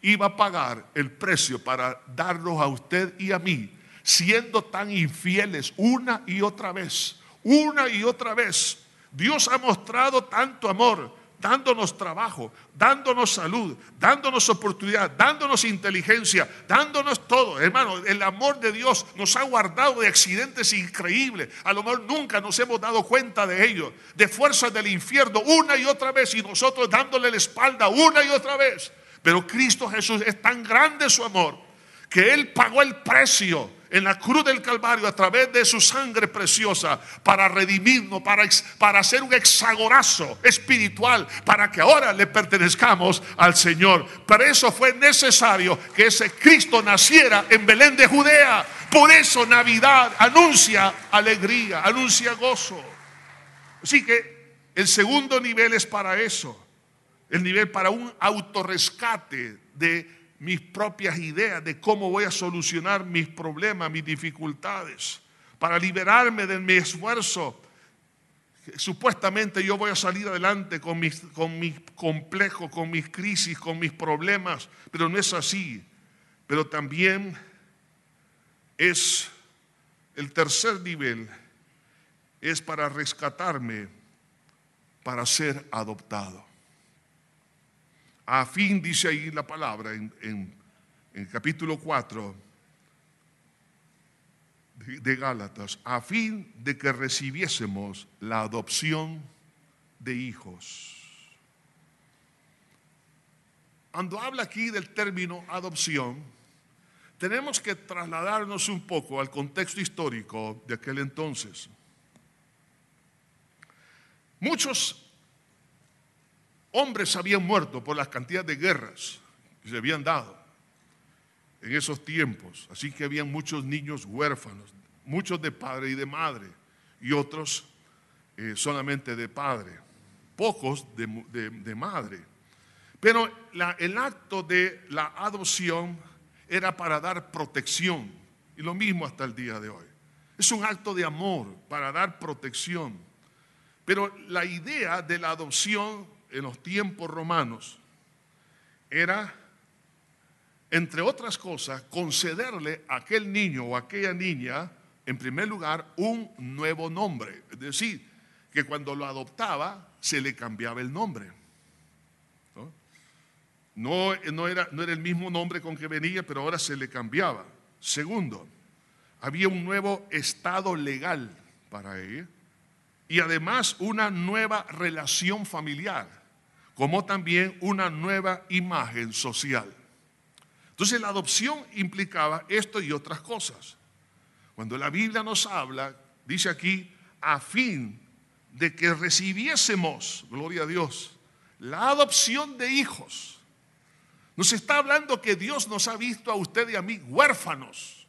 iba a pagar el precio para darnos a usted y a mí, siendo tan infieles una y otra vez, una y otra vez. Dios ha mostrado tanto amor dándonos trabajo, dándonos salud, dándonos oportunidad, dándonos inteligencia, dándonos todo. Hermano, el amor de Dios nos ha guardado de accidentes increíbles. A lo mejor nunca nos hemos dado cuenta de ello, de fuerzas del infierno una y otra vez y nosotros dándole la espalda una y otra vez. Pero Cristo Jesús es tan grande su amor que Él pagó el precio en la cruz del Calvario a través de su sangre preciosa para redimirnos, para, para hacer un hexagorazo espiritual, para que ahora le pertenezcamos al Señor. Para eso fue necesario que ese Cristo naciera en Belén de Judea. Por eso Navidad anuncia alegría, anuncia gozo. Así que el segundo nivel es para eso. El nivel para un autorrescate de mis propias ideas de cómo voy a solucionar mis problemas, mis dificultades, para liberarme de mi esfuerzo. Supuestamente yo voy a salir adelante con mis, con mis complejos, con mis crisis, con mis problemas, pero no es así. Pero también es el tercer nivel, es para rescatarme, para ser adoptado a fin, dice ahí la palabra en, en, capítulo 4 de, de Gálatas, a fin de que recibiésemos la adopción de hijos. Cuando habla aquí del término adopción, tenemos que trasladarnos un poco al contexto histórico de aquel entonces. Muchos hombres habían muerto por las cantidades de guerras que se habían dado en esos tiempos. Así que habían muchos niños huérfanos, muchos de padre y de madre, y otros eh, solamente de padre, pocos de, madre. Pero el acto de la adopción era para dar protección, y lo mismo hasta el día de hoy. Es un acto de amor para dar protección. Pero la idea de la adopción en los tiempos romanos era entre otras cosas, concederle a aquel niño o aquella niña, en primer lugar, un nuevo nombre. Es decir, que cuando lo adoptaba, se le cambiaba el nombre. No, no, era, no era el mismo nombre con que venía, pero ahora se le cambiaba. Segundo, había un nuevo estado legal para ella y además una nueva relación familiar, como también una nueva imagen social. Entonces la adopción implicaba esto y otras cosas. Cuando la Biblia nos habla, dice aquí, a fin de que recibiésemos, gloria a Dios, la adopción de hijos. Nos está hablando que Dios nos ha visto a usted y a mí huérfanos,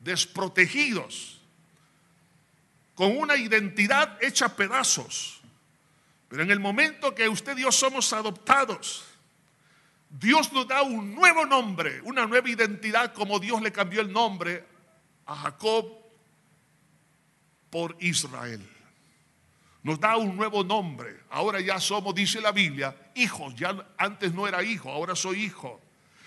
desprotegidos, con una identidad hecha pedazos. Pero en el momento que usted y yo somos adoptados, Dios nos da un nuevo nombre, una nueva identidad, como Dios le cambió el nombre a Jacob por Israel. Nos da un nuevo nombre. Ahora ya somos, dice la Biblia, hijos. Ya antes no era hijo, ahora soy hijo.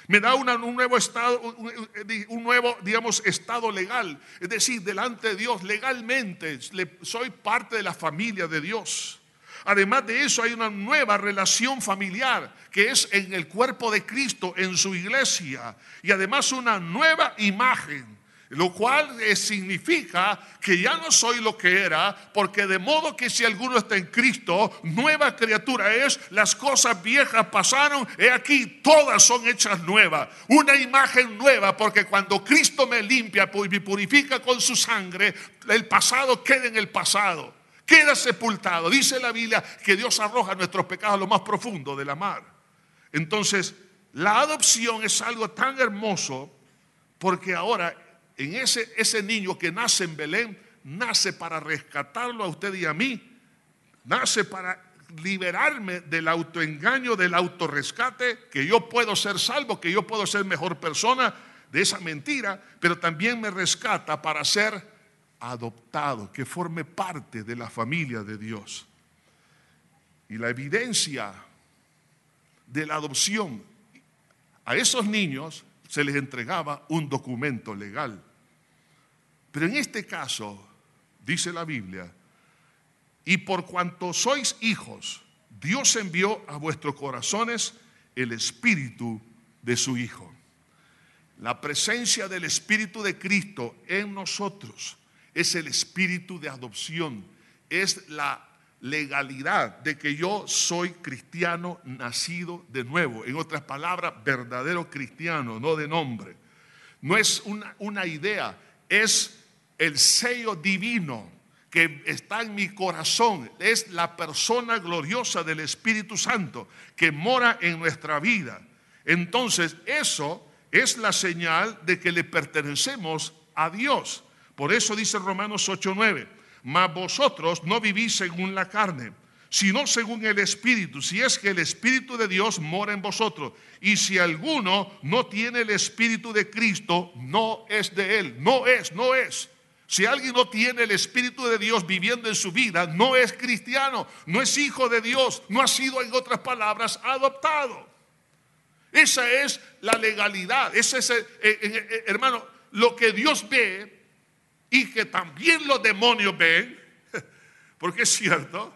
Me da un nuevo estado, un nuevo, digamos, estado legal. Es decir, delante de Dios, legalmente, soy parte de la familia de Dios. Además de eso, hay una nueva relación familiar que es en el cuerpo de Cristo, en su iglesia. Y además una nueva imagen lo cual eh, significa que ya no soy lo que era, porque de modo que si alguno está en Cristo, nueva criatura es, las cosas viejas pasaron, he aquí, todas son hechas nuevas, una imagen nueva, porque cuando Cristo me limpia y purifica con su sangre, el pasado queda en el pasado, queda sepultado. Dice la Biblia que Dios arroja nuestros pecados a lo más profundo de la mar. Entonces, la adopción es algo tan hermoso porque ahora en ese, ese niño que nace en Belén, nace para rescatarlo a usted y a mí, nace para liberarme del autoengaño, del autorrescate, que yo puedo ser salvo, que yo puedo ser mejor persona de esa mentira, pero también me rescata para ser adoptado, que forme parte de la familia de Dios. Y la evidencia de la adopción a esos niños se les entregaba un documento legal. Pero en este caso, dice la Biblia, y por cuanto sois hijos, Dios envió a vuestros corazones el espíritu de su Hijo. La presencia del Espíritu de Cristo en nosotros es el espíritu de adopción, es la legalidad de que yo soy cristiano nacido de nuevo. En otras palabras, verdadero cristiano, no de nombre. No es una, una idea, es el sello divino que está en mi corazón, es la persona gloriosa del Espíritu Santo que mora en nuestra vida. Entonces, eso es la señal de que le pertenecemos a Dios. Por eso dice Romanos 8:9, mas vosotros no vivís según la carne, sino según el Espíritu, si es que el Espíritu de Dios mora en vosotros. Y si alguno no tiene el Espíritu de Cristo, no es de él, no es, no es. Si alguien no tiene el Espíritu de Dios viviendo en su vida, no es cristiano, no es hijo de Dios, no ha sido, en otras palabras, adoptado. Esa es la legalidad, ese es, eh, eh, eh, hermano, lo que Dios ve y que también los demonios ven, porque es cierto.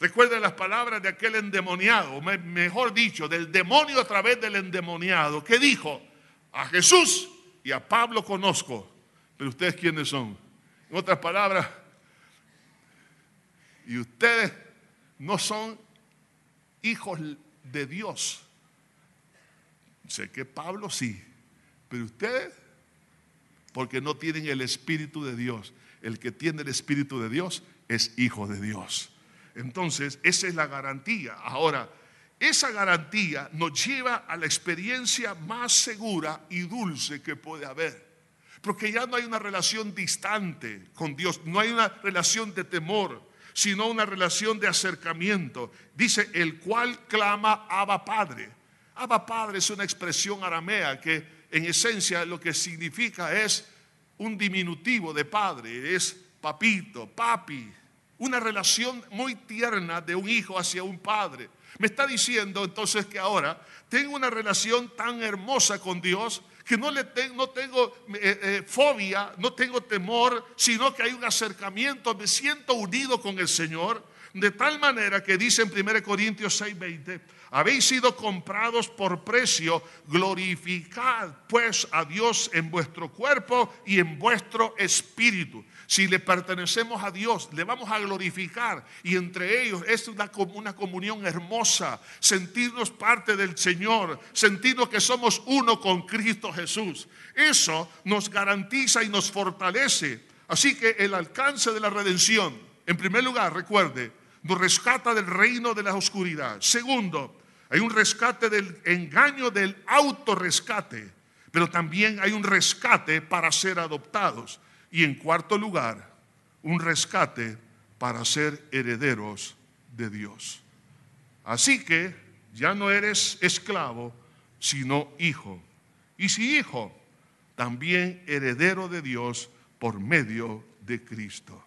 Recuerden las palabras de aquel endemoniado, mejor dicho, del demonio a través del endemoniado, que dijo, a Jesús y a Pablo conozco, pero ustedes quiénes son. En otras palabras, y ustedes no son hijos de Dios. Sé que Pablo sí, pero ustedes, porque no tienen el Espíritu de Dios. El que tiene el Espíritu de Dios es hijo de Dios. Entonces, esa es la garantía. Ahora, esa garantía nos lleva a la experiencia más segura y dulce que puede haber. Porque ya no hay una relación distante con Dios, no hay una relación de temor, sino una relación de acercamiento. Dice, el cual clama Abba Padre. Abba Padre es una expresión aramea que en esencia lo que significa es un diminutivo de padre, es papito, papi, una relación muy tierna de un hijo hacia un padre. Me está diciendo entonces que ahora tengo una relación tan hermosa con Dios que no, le no tengo eh, eh, fobia, no tengo temor, sino que hay un acercamiento, me siento unido con el Señor, de tal manera que dice en 1 Corintios 6:20, habéis sido comprados por precio, glorificad pues a Dios en vuestro cuerpo y en vuestro espíritu. Si le pertenecemos a Dios, le vamos a glorificar. Y entre ellos es una, una comunión hermosa. Sentirnos parte del Señor. Sentirnos que somos uno con Cristo Jesús. Eso nos garantiza y nos fortalece. Así que el alcance de la redención, en primer lugar, recuerde, nos rescata del reino de la oscuridad. Segundo, hay un rescate del engaño del autorrescate, pero también hay un rescate para ser adoptados. Y en cuarto lugar, un rescate para ser herederos de Dios. Así que ya no eres esclavo, sino hijo. Y si hijo, también heredero de Dios por medio de Cristo.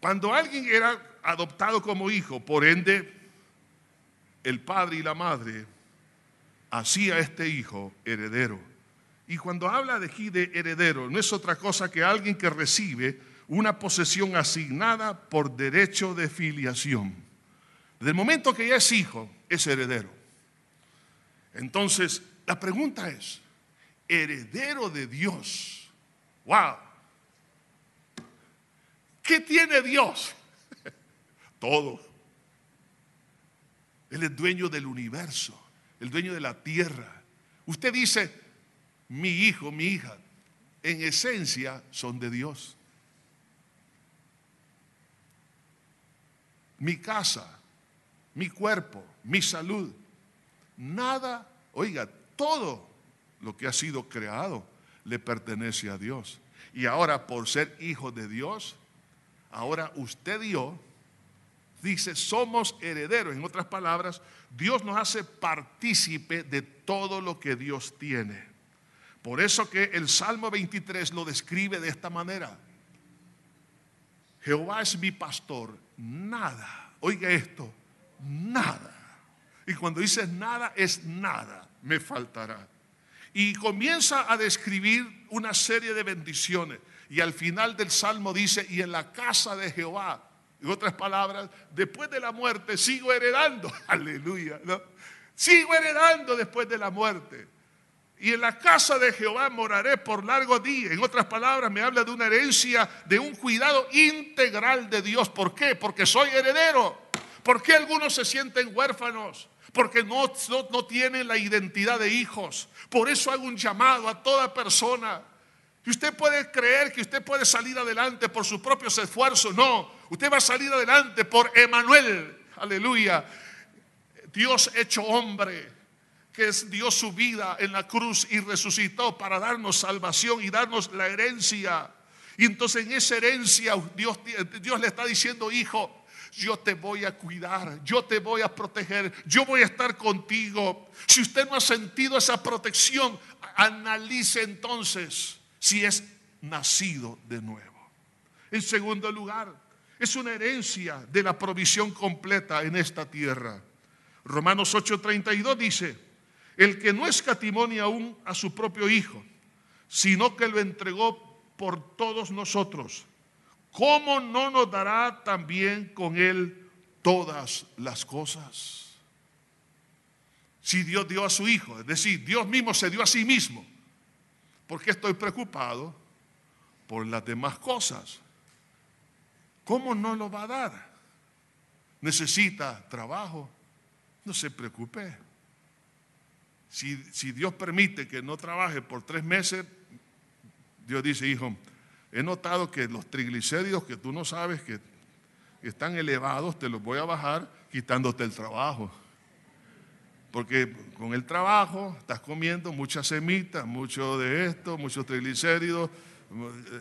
Cuando alguien era adoptado como hijo, por ende, el padre y la madre hacía este hijo heredero. Y cuando habla de aquí de heredero, no es otra cosa que alguien que recibe una posesión asignada por derecho de filiación. Desde el momento que ya es hijo, es heredero. Entonces, la pregunta es, heredero de Dios. ¡Wow! ¿Qué tiene Dios? Todo. Él es dueño del universo, el dueño de la tierra. Usted dice, mi hijo, mi hija, en esencia son de Dios. Mi casa, mi cuerpo, mi salud, nada, oiga, todo lo que ha sido creado le pertenece a Dios. Y ahora por ser hijo de Dios, ahora usted y yo, dice, somos herederos. En otras palabras, Dios nos hace partícipe de todo lo que Dios tiene. Por eso que el Salmo 23 lo describe de esta manera. Jehová es mi pastor, nada, oiga esto, nada. Y cuando dice nada, es nada, me faltará. Y comienza a describir una serie de bendiciones. Y al final del Salmo dice, y en la casa de Jehová, en otras palabras, después de la muerte sigo heredando, aleluya, ¿no? Sigo heredando después de la muerte. Y en la casa de Jehová moraré por largo día. En otras palabras, me habla de una herencia, de un cuidado integral de Dios. ¿Por qué? Porque soy heredero. ¿Por qué algunos se sienten huérfanos? Porque no, no, tienen la identidad de hijos. Por eso hago un llamado a toda persona. Y usted puede creer que usted puede salir adelante por sus propios esfuerzos. No, usted va a salir adelante por Emanuel. Aleluya. Dios hecho hombre que dio su vida en la cruz y resucitó para darnos salvación y darnos la herencia. Y entonces en esa herencia Dios, Dios le está diciendo, hijo, yo te voy a cuidar, yo te voy a proteger, yo voy a estar contigo. Si usted no ha sentido esa protección, analice entonces si es nacido de nuevo. En segundo lugar, es una herencia de la provisión completa en esta tierra. Romanos 8:32 dice, el que no escatimonia aún a su propio Hijo, sino que lo entregó por todos nosotros, ¿cómo no nos dará también con Él todas las cosas? Si Dios dio a su Hijo, es decir, Dios mismo se dio a sí mismo, ¿por qué estoy preocupado por las demás cosas? ¿Cómo no lo va a dar? Necesita trabajo, no se preocupe si, Dios permite que no trabaje por tres meses, Dios dice, hijo, he notado que los triglicéridos que tú no sabes que están elevados, te los voy a bajar quitándote el trabajo. Porque con el trabajo estás comiendo muchas semitas, mucho de esto, muchos triglicéridos.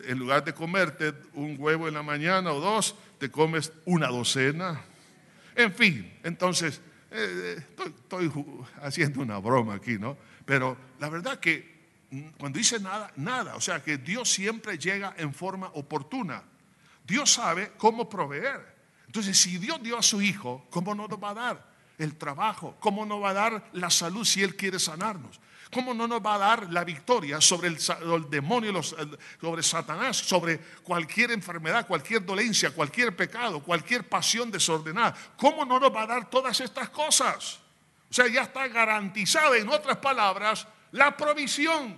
En lugar de comerte un huevo en la mañana o dos, te comes una docena. En fin, entonces eh, estoy, haciendo una broma aquí, ¿no? Pero la verdad que mm, cuando dice nada, nada, o sea que Dios siempre llega en forma oportuna. Dios sabe cómo proveer. Entonces, si Dios dio a su Hijo, ¿cómo no nos va a dar el trabajo? ¿Cómo no va a dar la salud si Él quiere sanarnos? ¿Cómo no nos va a dar la victoria sobre el, demonio, sobre Satanás, sobre cualquier enfermedad, cualquier dolencia, cualquier pecado, cualquier pasión desordenada? ¿Cómo no nos va a dar todas estas cosas? O sea, ya está garantizada, en otras palabras, la provisión.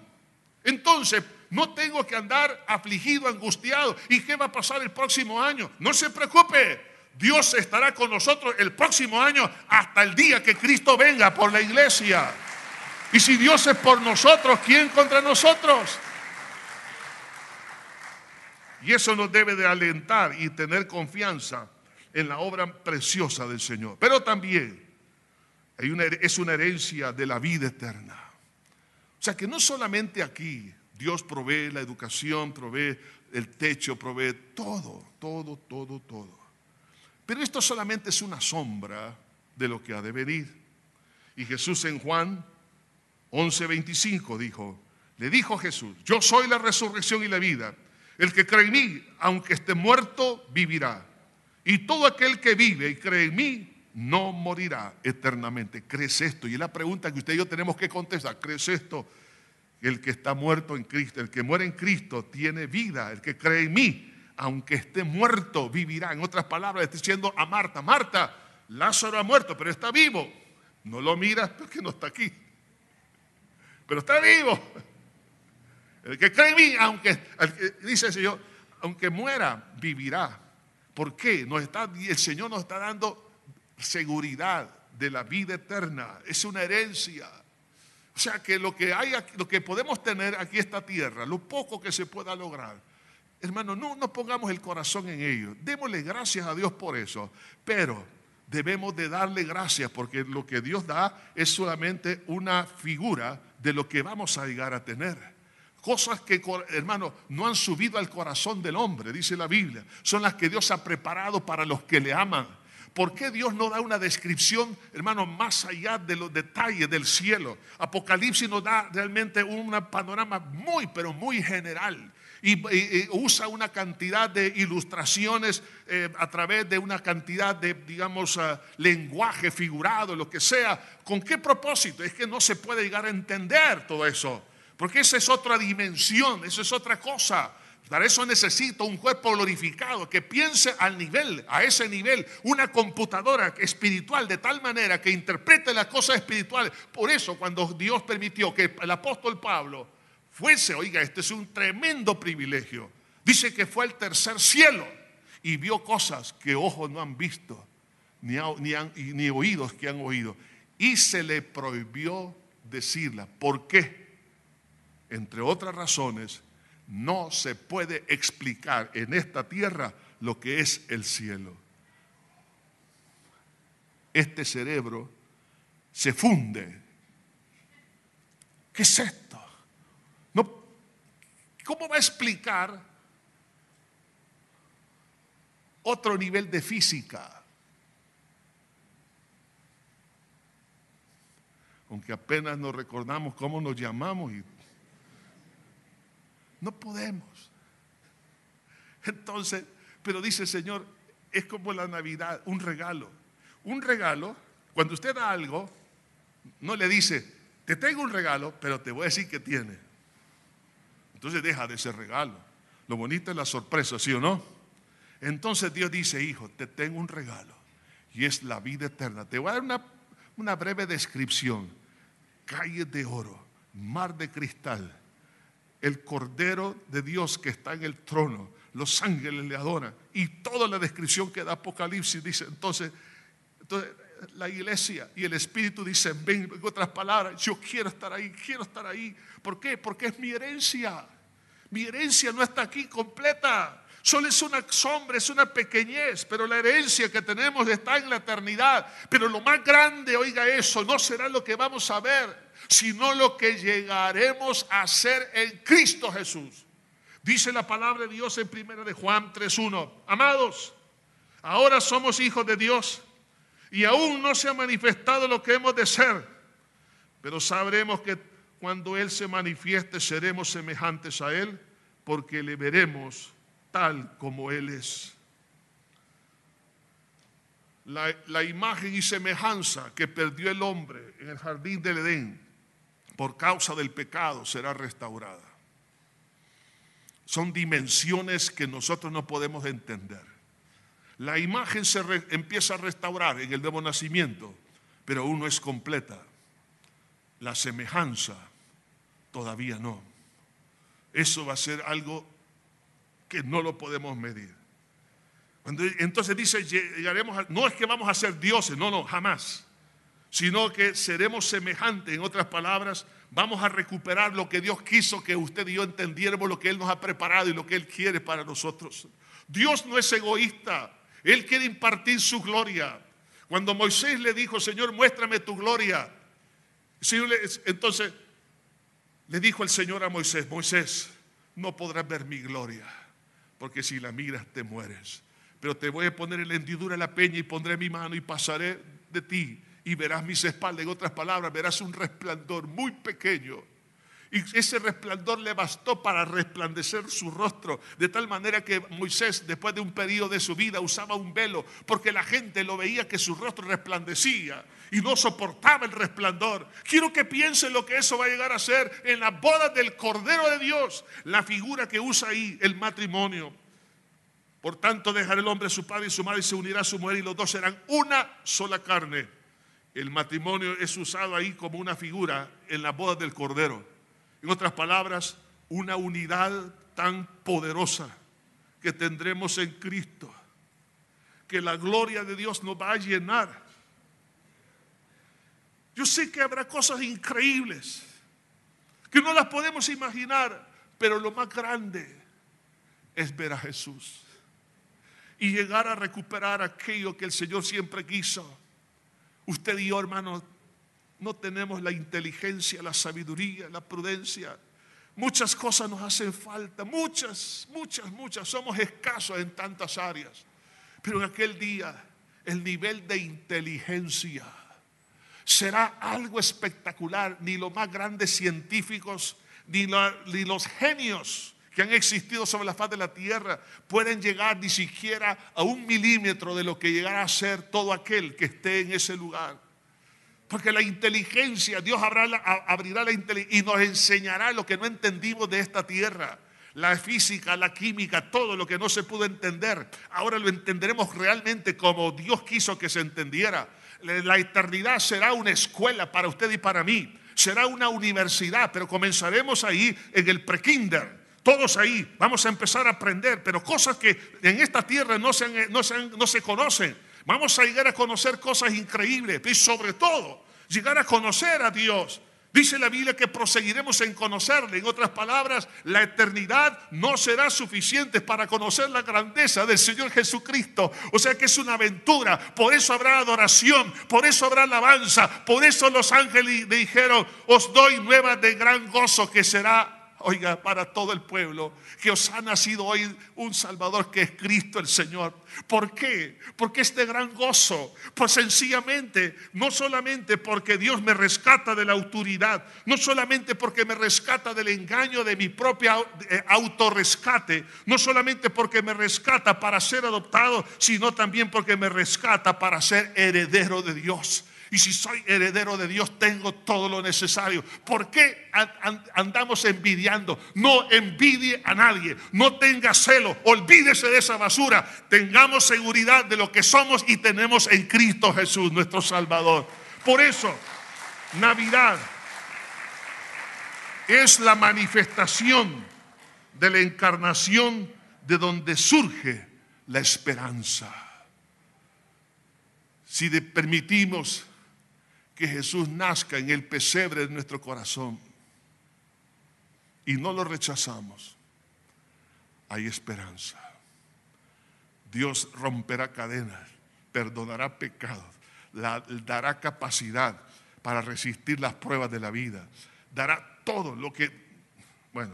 Entonces, no tengo que andar afligido, angustiado. ¿Y qué va a pasar el próximo año? No se preocupe. Dios estará con nosotros el próximo año hasta el día que Cristo venga por la iglesia. Y si Dios es por nosotros, ¿quién contra nosotros? Y eso nos debe de alentar y tener confianza en la obra preciosa del Señor. Pero también es una herencia de la vida eterna. O sea que no solamente aquí Dios provee la educación, provee el techo, provee todo, todo, todo, todo. Pero esto solamente es una sombra de lo que ha de venir. Y Jesús en Juan 11:25 dijo, le dijo Jesús, yo soy la resurrección y la vida. El que cree en mí, aunque esté muerto, vivirá. Y todo aquel que vive y cree en mí, no morirá eternamente. ¿Crees esto? Y es la pregunta que usted y yo tenemos que contestar. ¿Crees esto? El que está muerto en Cristo, el que muere en Cristo tiene vida. El que cree en mí, aunque esté muerto, vivirá. En otras palabras, estoy diciendo a Marta, Marta, Lázaro ha muerto, pero está vivo. No lo miras porque no está aquí pero está vivo. El que cree en mí, aunque, dice el Señor, aunque muera, vivirá. ¿Por qué? Nos está, el Señor nos está dando seguridad de la vida eterna. Es una herencia. O sea que lo que hay, lo que podemos tener aquí esta tierra, lo poco que se pueda lograr, hermano, no pongamos el corazón en ello. Démosle gracias a Dios por eso. Pero debemos de darle gracias porque lo que Dios da es solamente una figura de lo que vamos a llegar a tener. Cosas que, hermano, no han subido al corazón del hombre, dice la Biblia. Son las que Dios ha preparado para los que le aman. ¿Por qué Dios no da una descripción, hermano, más allá de los detalles del cielo? Apocalipsis nos da realmente un panorama muy, pero muy general y, usa una cantidad de ilustraciones eh, a través de una cantidad de, digamos, ah, lenguaje figurado, lo que sea. ¿Con qué propósito? Es que no se puede llegar a entender todo eso, porque esa es otra dimensión, eso es otra cosa. Para eso necesito un cuerpo glorificado que piense al nivel, a ese nivel, una computadora espiritual de tal manera que interprete las cosas espirituales. Por eso cuando Dios permitió que el apóstol Pablo fuese, oiga, este es un tremendo privilegio. Dice que fue al tercer cielo y vio cosas que ojos no han visto, ni, ni, oídos que han oído. Y se le prohibió decirla. ¿Por qué? Entre otras razones, no se puede explicar en esta tierra lo que es el cielo. Este cerebro se funde. ¿Qué es esto? ¿Cómo va a explicar otro nivel de física? Aunque apenas nos recordamos cómo nos llamamos y no podemos. Entonces, pero dice el Señor, es como la Navidad, un regalo. Un regalo, cuando usted da algo, no le dice, te tengo un regalo, pero te voy a decir que tiene. Entonces deja de ser regalo. Lo bonito es la sorpresa, ¿sí o no? Entonces Dios dice, hijo, te tengo un regalo y es la vida eterna. Te voy a dar una, breve descripción. Calles de oro, mar de cristal, el Cordero de Dios que está en el trono, los ángeles le adoran y toda la descripción que da Apocalipsis dice, entonces, entonces la iglesia y el Espíritu dicen, ven, en otras palabras, yo quiero estar ahí, quiero estar ahí. ¿Por qué? Porque es mi herencia. Mi herencia no está aquí completa. Solo es una sombra, es una pequeñez, pero la herencia que tenemos está en la eternidad. Pero lo más grande, oiga eso, no será lo que vamos a ver, sino lo que llegaremos a ser en Cristo Jesús. Dice la palabra de Dios en 1 de Juan 3.1. Amados, ahora somos hijos de Dios y aún no se ha manifestado lo que hemos de ser, pero sabremos que cuando Él se manifieste seremos semejantes a Él, porque le veremos tal como Él es. la, imagen y semejanza que perdió el hombre en el jardín del Edén por causa del pecado será restaurada. Son dimensiones que nosotros no podemos entender. La imagen se empieza a restaurar en el nuevo nacimiento, pero aún no es completa. La semejanza todavía no. Eso va a ser algo que no lo podemos medir. Cuando- entonces dice, llegaremos no es que vamos a ser dioses, no, no, jamás, sino que seremos semejantes, en otras palabras, vamos a recuperar lo que Dios quiso que usted y yo entendiéramos, lo que Él nos ha preparado y lo que Él quiere para nosotros. Dios no es egoísta, Él quiere impartir su gloria. Cuando Moisés le dijo, Señor, muéstrame tu gloria, entonces le dijo el Señor a Moisés, Moisés, no podrás ver mi gloria, porque si la miras te mueres. Pero te voy a poner en la hendidura de la peña y pondré mi mano y pasaré de ti y verás mis espaldas. En otras palabras, verás un resplandor muy pequeño. Y ese resplandor le bastó para resplandecer su rostro, de tal manera que Moisés, después de un periodo de su vida, usaba un velo, porque la gente lo veía que su rostro resplandecía y no soportaba el resplandor. Quiero que piensen lo que eso va a llegar a ser en las bodas del Cordero de Dios, la figura que usa ahí el matrimonio. Por tanto, dejará el hombre a su padre y su madre y se unirá a su mujer y los dos serán una sola carne. El matrimonio es usado ahí como una figura en las bodas del Cordero. En otras palabras, una unidad tan poderosa que tendremos en Cristo, que la gloria de Dios nos va a llenar. Yo sé que habrá cosas increíbles que no las podemos imaginar, pero lo más grande es ver a Jesús y llegar a recuperar aquello que el Señor siempre quiso. Usted y yo, hermanos, no tenemos la inteligencia, la sabiduría, la prudencia. Muchas cosas nos hacen falta, muchas, muchas, muchas. Somos escasos en tantas áreas. Pero en aquel día el nivel de inteligencia será algo espectacular. Ni los más grandes científicos, ni, los genios que han existido sobre la faz de la tierra pueden llegar ni siquiera a un milímetro de lo que llegará a ser todo aquel que esté en ese lugar. Porque la inteligencia, Dios abrirá la, inteligencia y nos enseñará lo que no entendimos de esta tierra. La física, la química, todo lo que no se pudo entender. Ahora lo entenderemos realmente como Dios quiso que se entendiera. La eternidad será una escuela para usted y para mí. Será una universidad, pero comenzaremos ahí en el prekinder. Todos ahí vamos a empezar a aprender, pero cosas que en esta tierra no se, no se conocen. Vamos a llegar a conocer cosas increíbles y sobre todo llegar a conocer a Dios. Dice la Biblia que proseguiremos en conocerle. En otras palabras, la eternidad no será suficiente para conocer la grandeza del Señor Jesucristo. O sea que es una aventura. Por eso habrá adoración, por eso habrá alabanza. Por eso los ángeles le dijeron, os doy nuevas de gran gozo que será Oiga, para todo el pueblo, que os ha nacido hoy un Salvador que es Cristo el Señor. ¿Por qué? Porque este gran gozo, pues sencillamente, no solamente porque Dios me rescata de la autoridad, no solamente porque me rescata del engaño de mi propia eh, autorrescate, no solamente porque me rescata para ser adoptado, sino también porque me rescata para ser heredero de Dios. Y si soy heredero de Dios, tengo todo lo necesario. ¿Por qué an- an- andamos envidiando? No envidie a nadie. No tenga celo. Olvídese de esa basura. Tengamos seguridad de lo que somos y tenemos en Cristo Jesús, nuestro Salvador. Por eso, Navidad es la manifestación de la encarnación de donde surge la esperanza. Si permitimos que Jesús nazca en el pesebre de nuestro corazón y no lo rechazamos, hay esperanza. Dios romperá cadenas, perdonará pecados, dará capacidad para resistir las pruebas de la vida, dará todo lo que, bueno,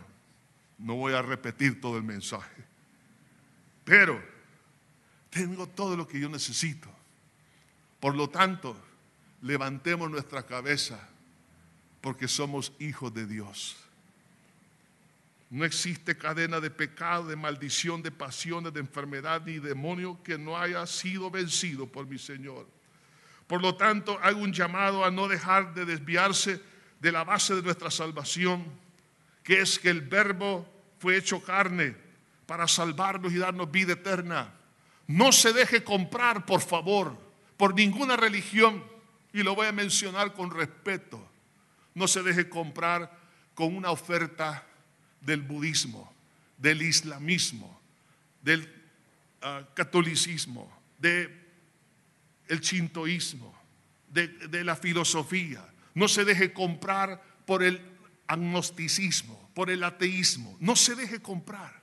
no voy a repetir todo el mensaje, pero tengo todo lo que yo necesito. Por lo tanto, levantemos nuestra cabeza porque somos hijos de Dios. No existe cadena de pecado, de maldición, de pasiones, de enfermedad ni demonio que no haya sido vencido por mi Señor. Por lo tanto, hago un llamado a no dejar de desviarse de la base de nuestra salvación, que es que el verbo fue hecho carne para salvarnos y darnos vida eterna. No se deje comprar, por favor, por ninguna religión, y lo voy a mencionar con respeto. No se deje comprar con una oferta del budismo, del islamismo, del ah, catolicismo, del chintoísmo, de, de la filosofía. No se deje comprar por el agnosticismo, por el ateísmo. No se deje comprar.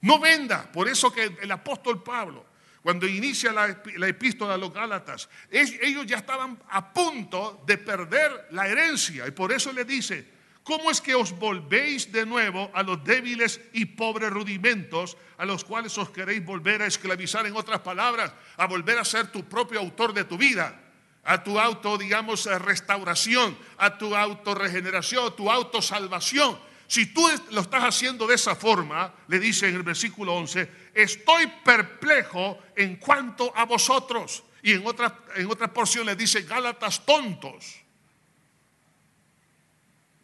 No venda. Por eso que el apóstol Pablo, cuando inicia la, la, epístola a los Gálatas, ellos ya estaban a punto de perder la herencia. Y por eso le dice, ¿Cómo es que os volvéis de nuevo a los débiles y pobres rudimentos a los cuales os queréis volver a esclavizar? En otras palabras, a volver a ser tu propio autor de tu vida, a tu auto, digamos, restauración, a tu autorregeneración, a tu autosalvación. Si tú lo estás haciendo de esa forma, le dice en el versículo 11, estoy perplejo en cuanto a vosotros. Y en otra, en otra porción le dice, Gálatas tontos.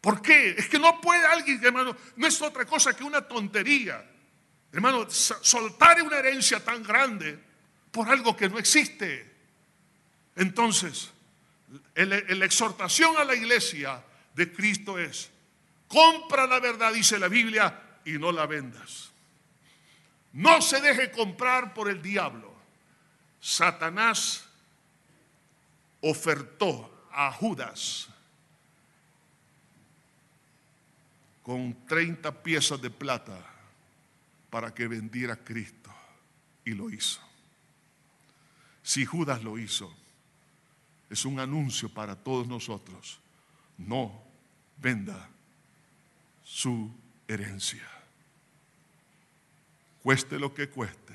¿Por qué? Es que no puede alguien, hermano, no es otra cosa que una tontería. Hermano, soltar una herencia tan grande por algo que no existe. Entonces, la exhortación a la iglesia de Cristo es, compra la verdad, dice la Biblia, y no la vendas. No se deje comprar por el diablo. Satanás ofertó a Judas con 30 piezas de plata para que vendiera a Cristo. Y lo hizo. Si Judas lo hizo, es un anuncio para todos nosotros. No venda su herencia. Cueste lo que cueste,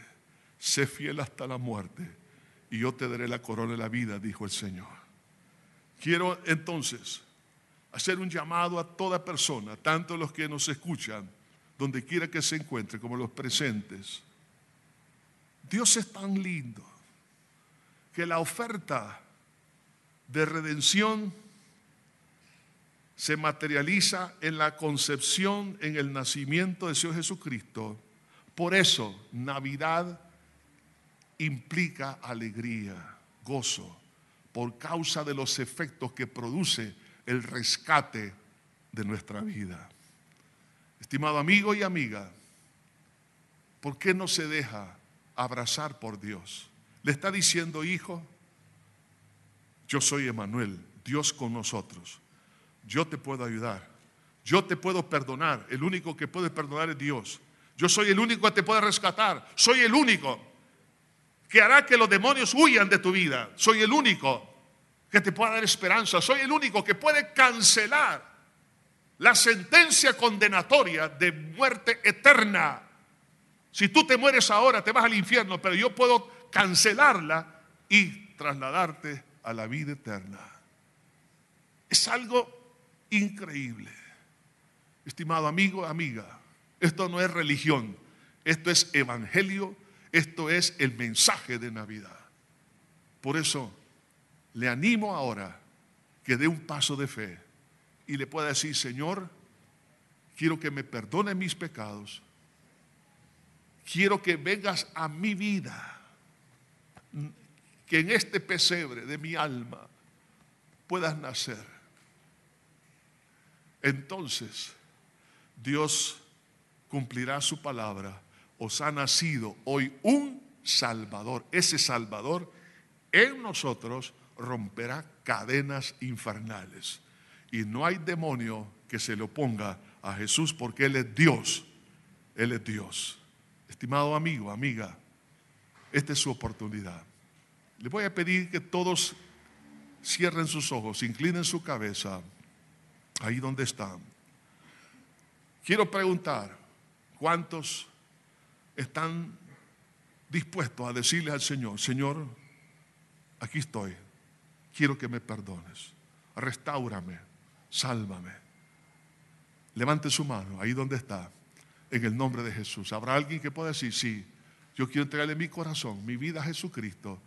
sé fiel hasta la muerte y yo te daré la corona de la vida, dijo el Señor. Quiero entonces hacer un llamado a toda persona, tanto los que nos escuchan, donde quiera que se encuentre, como los presentes. Dios es tan lindo que la oferta de redención se materializa en la concepción, en el nacimiento de Señor Jesucristo. Por eso Navidad implica alegría, gozo, por causa de los efectos que produce el rescate de nuestra vida. Estimado amigo y amiga, ¿por qué no se deja abrazar por Dios? Le está diciendo, hijo, yo soy Emanuel, Dios con nosotros. Yo te puedo ayudar. Yo te puedo perdonar. El único que puede perdonar es Dios. Yo soy el único que te puede rescatar. Soy el único que hará que los demonios huyan de tu vida. Soy el único que te pueda dar esperanza. Soy el único que puede cancelar la sentencia condenatoria de muerte eterna. Si tú te mueres ahora, te vas al infierno, pero yo puedo cancelarla y trasladarte a la vida eterna. Es algo increíble. Estimado amigo, amiga, esto no es religión, esto es evangelio, esto es el mensaje de Navidad. Por eso le animo ahora que dé un paso de fe y le pueda decir, Señor, quiero que me perdone mis pecados, quiero que vengas a mi vida, que en este pesebre de mi alma puedas nacer. Entonces, Dios cumplirá su palabra. Os ha nacido hoy un Salvador. Ese Salvador en nosotros romperá cadenas infernales. Y no hay demonio que se le oponga a Jesús porque Él es Dios. Él es Dios. Estimado amigo, amiga, esta es su oportunidad. Le voy a pedir que todos cierren sus ojos, inclinen su cabeza ahí donde están. Quiero preguntar, ¿cuántos están dispuestos a decirle al Señor, Señor, aquí estoy, quiero que me perdones. Restáurame, sálvame. Levante su mano ahí donde está. en el nombre de Jesús. ¿Habrá alguien que pueda decir, sí, yo quiero entregarle mi corazón, mi vida a Jesucristo?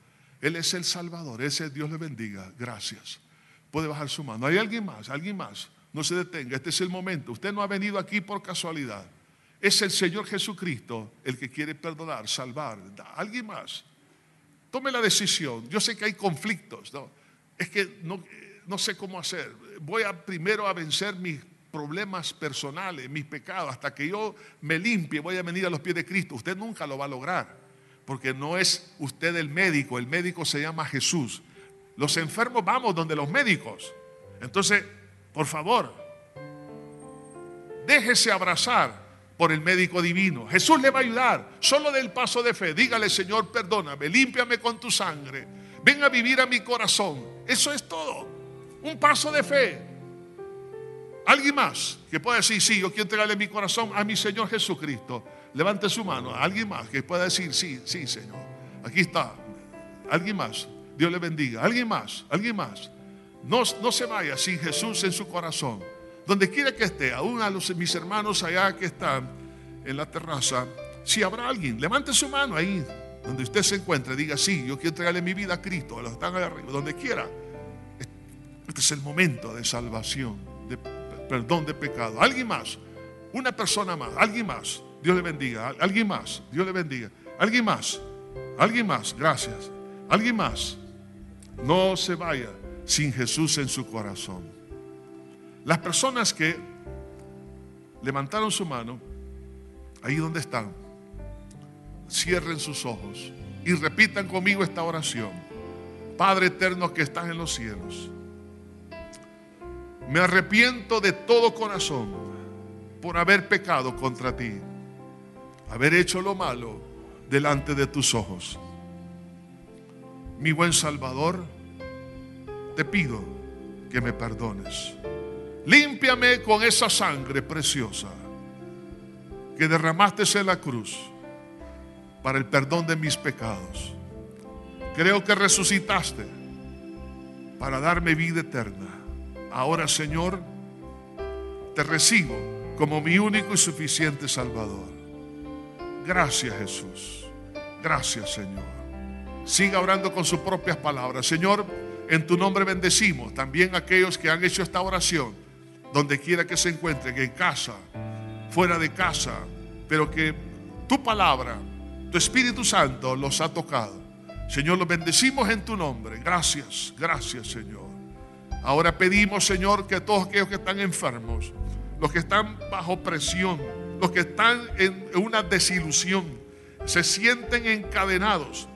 Él es el Salvador, ese Dios le bendiga. Gracias. Puede bajar su mano. ¿Hay alguien más? ¿Alguien más? No se detenga, este es el momento. Usted no ha venido aquí por casualidad. Es el Señor Jesucristo el que quiere perdonar, salvar. ¿Alguien más? Tome la decisión. Yo sé que hay conflictos, ¿no? Es que no, no sé cómo hacer. Voy a primero a vencer mis problemas personales, mis pecados, hasta que yo me limpie, voy a venir a los pies de Cristo. Usted nunca lo va a lograr, porque no es usted el médico, el médico se llama Jesús. Los enfermos vamos donde los médicos. Entonces, por favor, déjese abrazar por el médico divino. Jesús le va a ayudar. Solo del paso de fe. Dígale, Señor, perdóname, límpiame con tu sangre. Ven a vivir a mi corazón. Eso es todo. Un paso de fe. Alguien más que pueda decir, sí, yo quiero entregarle mi corazón a mi Señor Jesucristo. Levante su mano. Alguien más que pueda decir, sí, sí, Señor. Aquí está. Alguien más. Dios le bendiga. Alguien más. Alguien más. No, no se vaya sin Jesús en su corazón. Donde quiera que esté, aún a los, mis hermanos allá que están en la terraza, si habrá alguien, levante su mano ahí, donde usted se encuentre, diga, sí, yo quiero entregarle mi vida a Cristo, a los que están allá arriba, donde quiera. Este es el momento de salvación, de perdón de pecado. Alguien más, una persona más, alguien más, Dios le bendiga, alguien más, Dios le bendiga, alguien más, alguien más, gracias, alguien más. No se vaya sin Jesús en su corazón. Las personas que levantaron su mano, ahí donde están, cierren sus ojos y repitan conmigo esta oración. Padre eterno que estás en los cielos, me arrepiento de todo corazón por haber pecado contra ti, haber hecho lo malo delante de tus ojos. Mi buen Salvador, te pido que me perdones. Límpiame con esa sangre preciosa que derramaste en la cruz para el perdón de mis pecados. Creo que resucitaste para darme vida eterna. Ahora, Señor, te recibo como mi único y suficiente Salvador. Gracias, Jesús. Gracias, Señor. Siga orando con sus propias palabras. Señor, en tu nombre bendecimos también aquellos que han hecho esta oración, donde quiera que se encuentren, en casa, fuera de casa, pero que tu palabra, tu Espíritu Santo los ha tocado. Señor, los bendecimos en tu nombre. Gracias, gracias, Señor. Ahora pedimos, Señor, que todos aquellos que están enfermos, los que están bajo presión, los que están en una desilusión, se sienten encadenados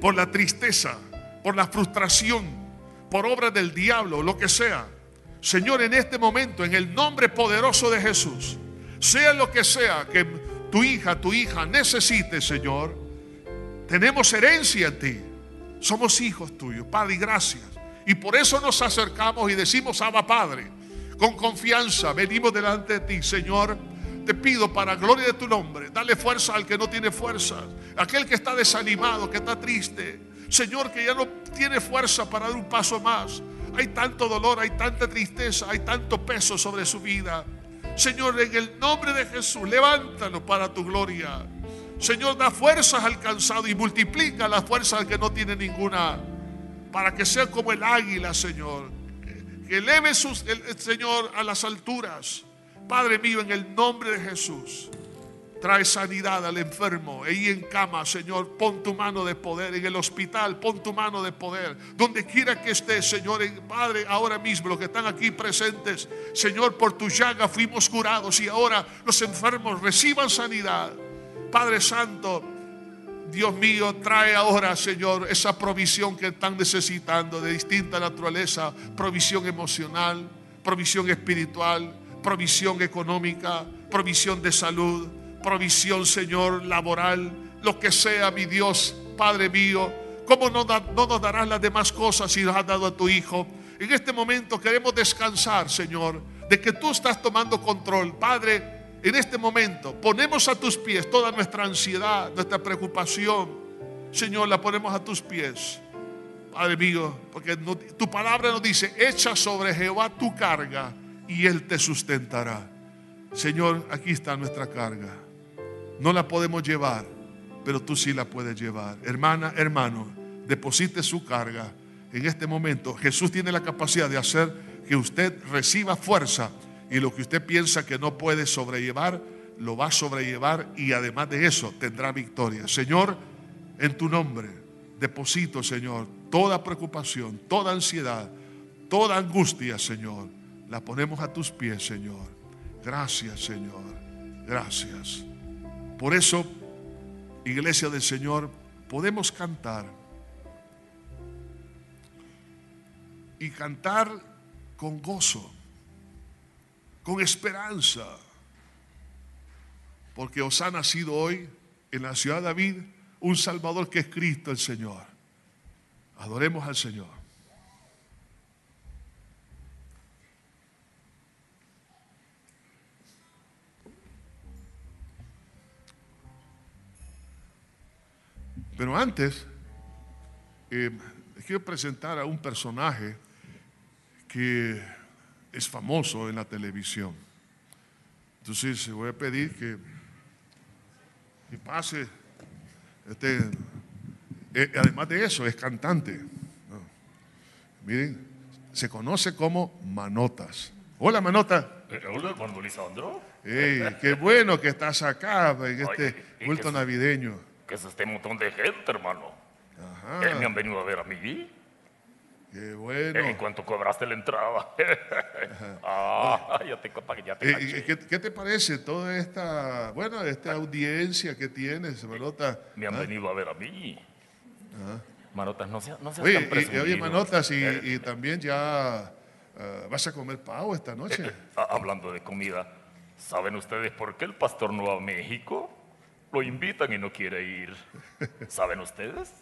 por la tristeza, por la frustración, por obra del diablo, lo que sea. Señor, en este momento, en el nombre poderoso de Jesús, sea lo que sea que tu hija, tu hija necesite, Señor, tenemos herencia en ti. Somos hijos tuyos, Padre, y gracias. Y por eso nos acercamos y decimos, Abba Padre, con confianza venimos delante de ti, Señor. Te pido para gloria de tu nombre, dale fuerza al que no tiene fuerza, aquel que está desanimado, que está triste, Señor, que ya no tiene fuerza para dar un paso más. Hay tanto dolor, hay tanta tristeza, hay tanto peso sobre su vida. Señor, en el nombre de Jesús, levántalo para tu gloria. Señor, da fuerzas al cansado y multiplica las fuerzas que no tiene ninguna. Para que sea como el águila, Señor. Que eleve sus, el Señor a las alturas. Padre mío, en el nombre de Jesús. Trae sanidad al enfermo. Ahí en cama, Señor, pon tu mano de poder. En el hospital, pon tu mano de poder. Donde quiera que estés, Señor, Padre, ahora mismo, los que están aquí presentes, Señor, por tu llaga fuimos curados y ahora los enfermos reciban sanidad. Padre Santo, Dios mío, trae ahora, Señor, esa provisión que están necesitando de distinta naturaleza, provisión emocional, provisión espiritual, provisión económica, provisión de salud provisión, Señor, laboral, lo que sea, mi Dios, Padre mío. ¿Cómo no, no nos darás las demás cosas si nos has dado a tu Hijo? En este momento queremos descansar, Señor, de que tú estás tomando control. Padre, en este momento ponemos a tus pies toda nuestra ansiedad, nuestra preocupación. Señor, la ponemos a tus pies. Padre mío, porque tu palabra nos dice, echa sobre Jehová tu carga y Él te sustentará. Señor, aquí está nuestra carga. No la podemos llevar, pero tú sí la puedes llevar. Hermana, hermano, deposite su carga en este momento. Jesús tiene la capacidad de hacer que usted reciba fuerza y lo que usted piensa que no puede sobrellevar, lo va a sobrellevar y además de eso tendrá victoria. Señor, en tu nombre, deposito, Señor, toda preocupación, toda ansiedad, toda angustia, Señor, la ponemos a tus pies, Señor. Gracias, Señor. Gracias. Por eso, iglesia del Señor, podemos cantar. Y cantar con gozo, con esperanza. Porque os ha nacido hoy en la ciudad de David un Salvador que es Cristo el Señor. Adoremos al Señor. Pero antes, eh, quiero presentar a un personaje que es famoso en la televisión. Entonces voy a pedir que, que pase. Este, eh, además de eso, es cantante. Miren, se conoce como Manotas. Hola, Manota. Eh, hola, hermano Lisandro. qué bueno que estás acá en este culto navideño que es este montón de gente, hermano. Ajá. Eh, me han venido a ver a mí. Qué bueno. ¿En cuánto cobraste la entrada? ah, ya te, ya te eh, ¿qué, ¿qué, te parece toda esta, bueno, esta audiencia que tienes, Manota? Me han ¿Ah? venido a ver a mí. Ajá. Manotas, no seas no sea oye, tan y, oye, Manotas, y, eh. y también ya uh, vas a comer pavo esta noche. Eh, hablando de comida, ¿saben ustedes por qué el pastor no va a México? Lo invitan y no quiere ir. ¿Saben ustedes?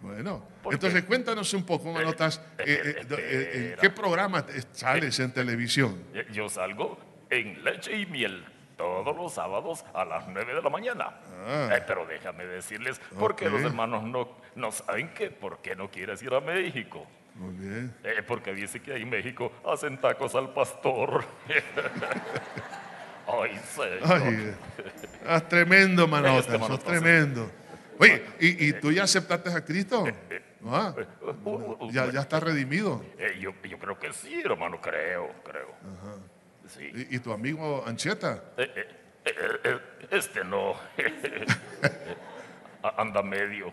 Bueno, entonces cuéntanos un poco, Manotas, eh, eh, eh, ¿en qué programa sales en televisión? Yo salgo en Leche y Miel todos los sábados a las 9 de la mañana. Ah. pero déjame decirles, porque los hermanos no, no saben que, por qué no quieres ir a México. Muy bien. porque dice que ahí en México hacen tacos al pastor. Ay, Ay, ah, tremendo, manota, este tremendo. Oye, ¿y, tú ya aceptaste a Cristo? Eh, eh, ah, eh, uh, uh, uh, ya, ya estás redimido. yo, yo, creo que sí, hermano, creo, creo. Sí. ¿Y, tu amigo Ancheta? este no. Anda medio.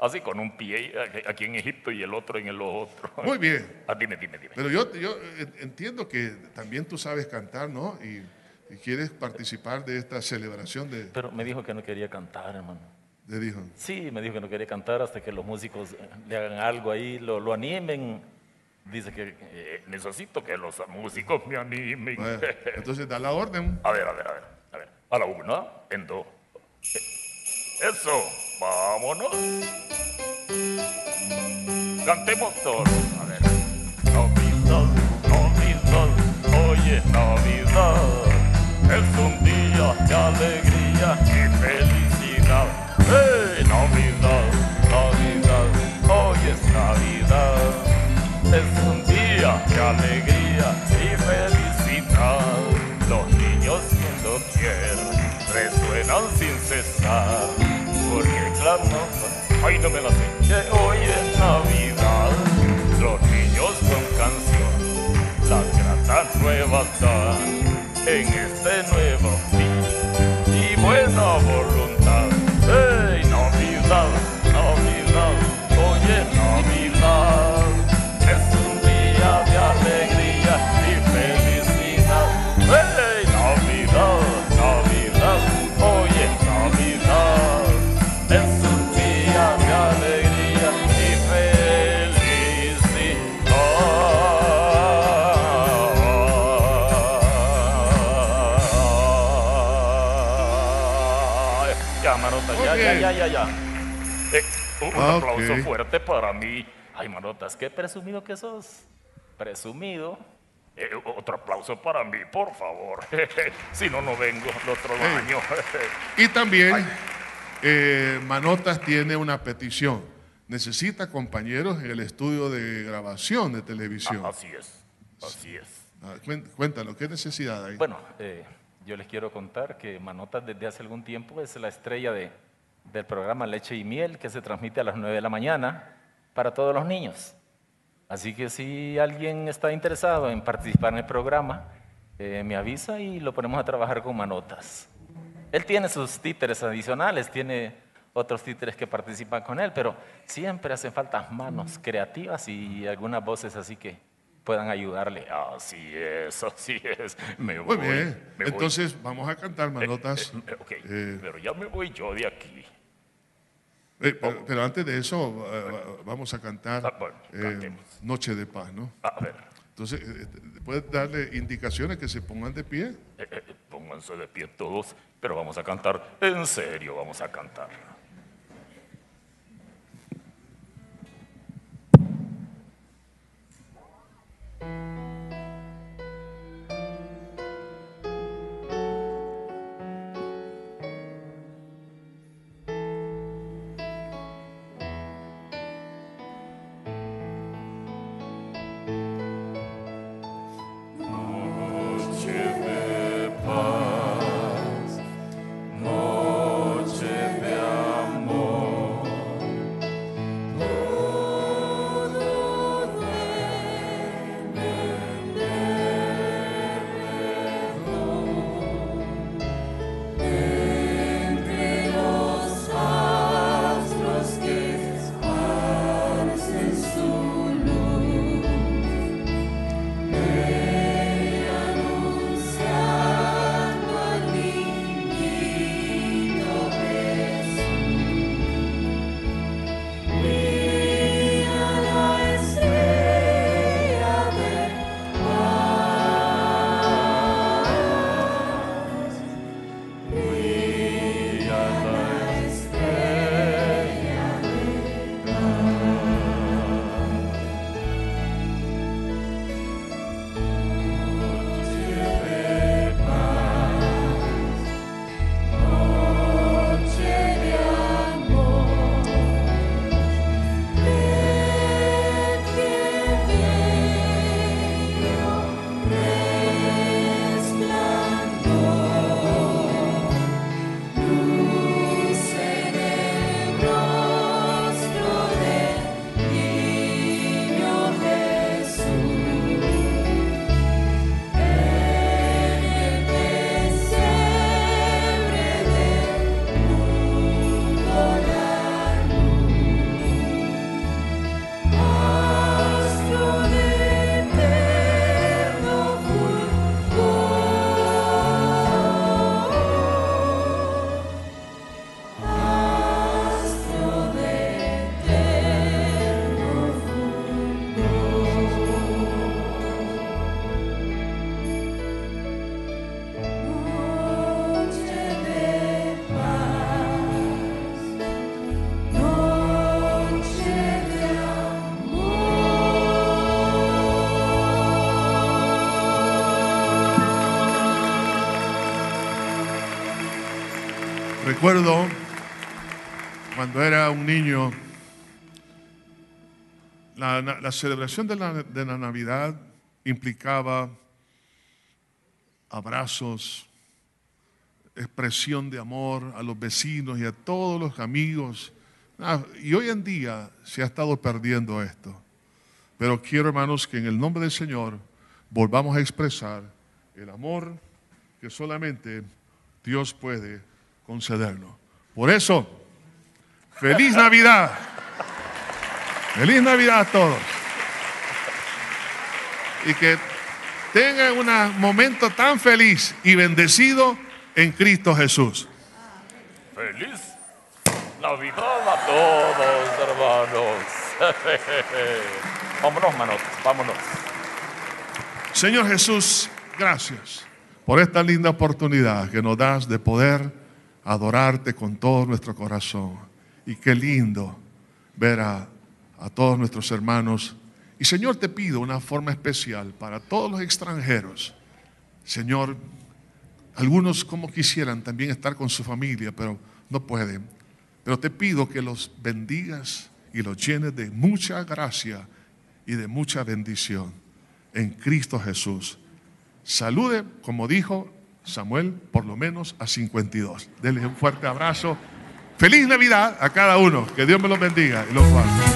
Así con un pie aquí en Egipto y el otro en el otro. Muy bien. Ah, dime, dime, dime. Pero yo, yo entiendo que también tú sabes cantar, ¿no? Y ¿Y quieres participar de esta celebración de...? Pero me dijo que no quería cantar, hermano. ¿Le dijo? Sí, me dijo que no quería cantar hasta que los músicos le hagan algo ahí, lo, lo animen. Dice que eh, necesito que los músicos me animen. entonces da la orden. A ver, a ver, a ver. A ver. A la una, en dos. Eso, vámonos. Cantemos todos. A ver. Navidad, Navidad, oye Navidad es un día de alegría y felicidad. ¡Hey! Navidad, Navidad, hoy es Navidad. Es un día de alegría y felicidad. Los niños cuando quieren resuenan sin cesar. Porque claman, ay no me la sé, que hoy es Navidad. Los niños con canción, las gratas nuevas dan en este nuevo día y buena voluntad. ¡Hey, Navidad, Navidad, oye Eh, un aplauso fuerte para mí. Ay, manotas, qué presumido que sos. Presumido. Eh, otro aplauso para mí, por favor. si no, no vengo el otro año. y también, eh, Manotas tiene una petición. Necesita compañeros en el estudio de grabación de televisión. Ah, así es, así es. Ah, cuéntalo, ¿qué necesidad hay? Bueno, yo les quiero contar que Manotas desde hace algún tiempo es la estrella de, del programa Leche y Miel que se transmite a las 9 de la mañana para todos los niños. Así que si alguien está interesado en participar en el programa, eh, me avisa y lo ponemos a trabajar con Manotas. Él tiene sus títeres adicionales, tiene otros títeres que participan con él, pero siempre hacen falta manos creativas y algunas voces así que puedan ayudarle. Así es, así es. Me voy, Muy bien. Entonces vamos a cantar manotas. Eh, eh, eh, pero ya me voy yo de aquí. Pero, antes de eso, vamos a cantar ah, Noche de Paz, ¿no? A ver. Entonces, ¿puedes darle indicaciones que se pongan de pie? pónganse de pie todos, pero vamos a cantar. En serio, vamos a cantar. Cuando era un niño, la, celebración de la, de la Navidad implicaba abrazos, expresión de amor a los vecinos y a todos los amigos. Ah, y hoy en día se ha estado perdiendo esto. Pero quiero, hermanos, que en el nombre del Señor volvamos a expresar el amor que solamente Dios puede concedernos. Por eso, feliz Navidad. Feliz Navidad a todos. Y que tengan un momento tan feliz y bendecido en Cristo Jesús. Feliz Navidad a todos, hermanos. vámonos, manos, vámonos. Señor Jesús, gracias por esta linda oportunidad que nos das de poder adorarte con todo nuestro corazón. Y qué lindo ver a, todos nuestros hermanos. Y Señor, te pido una forma especial para todos los extranjeros. Señor, algunos como quisieran también estar con su familia, pero no pueden. Pero te pido que los bendigas y los llenes de mucha gracia y de mucha bendición en Cristo Jesús. Salude, como dijo Samuel por lo menos a 52. Denle un fuerte abrazo. Feliz Navidad a cada uno. Que Dios me los bendiga y los guarde.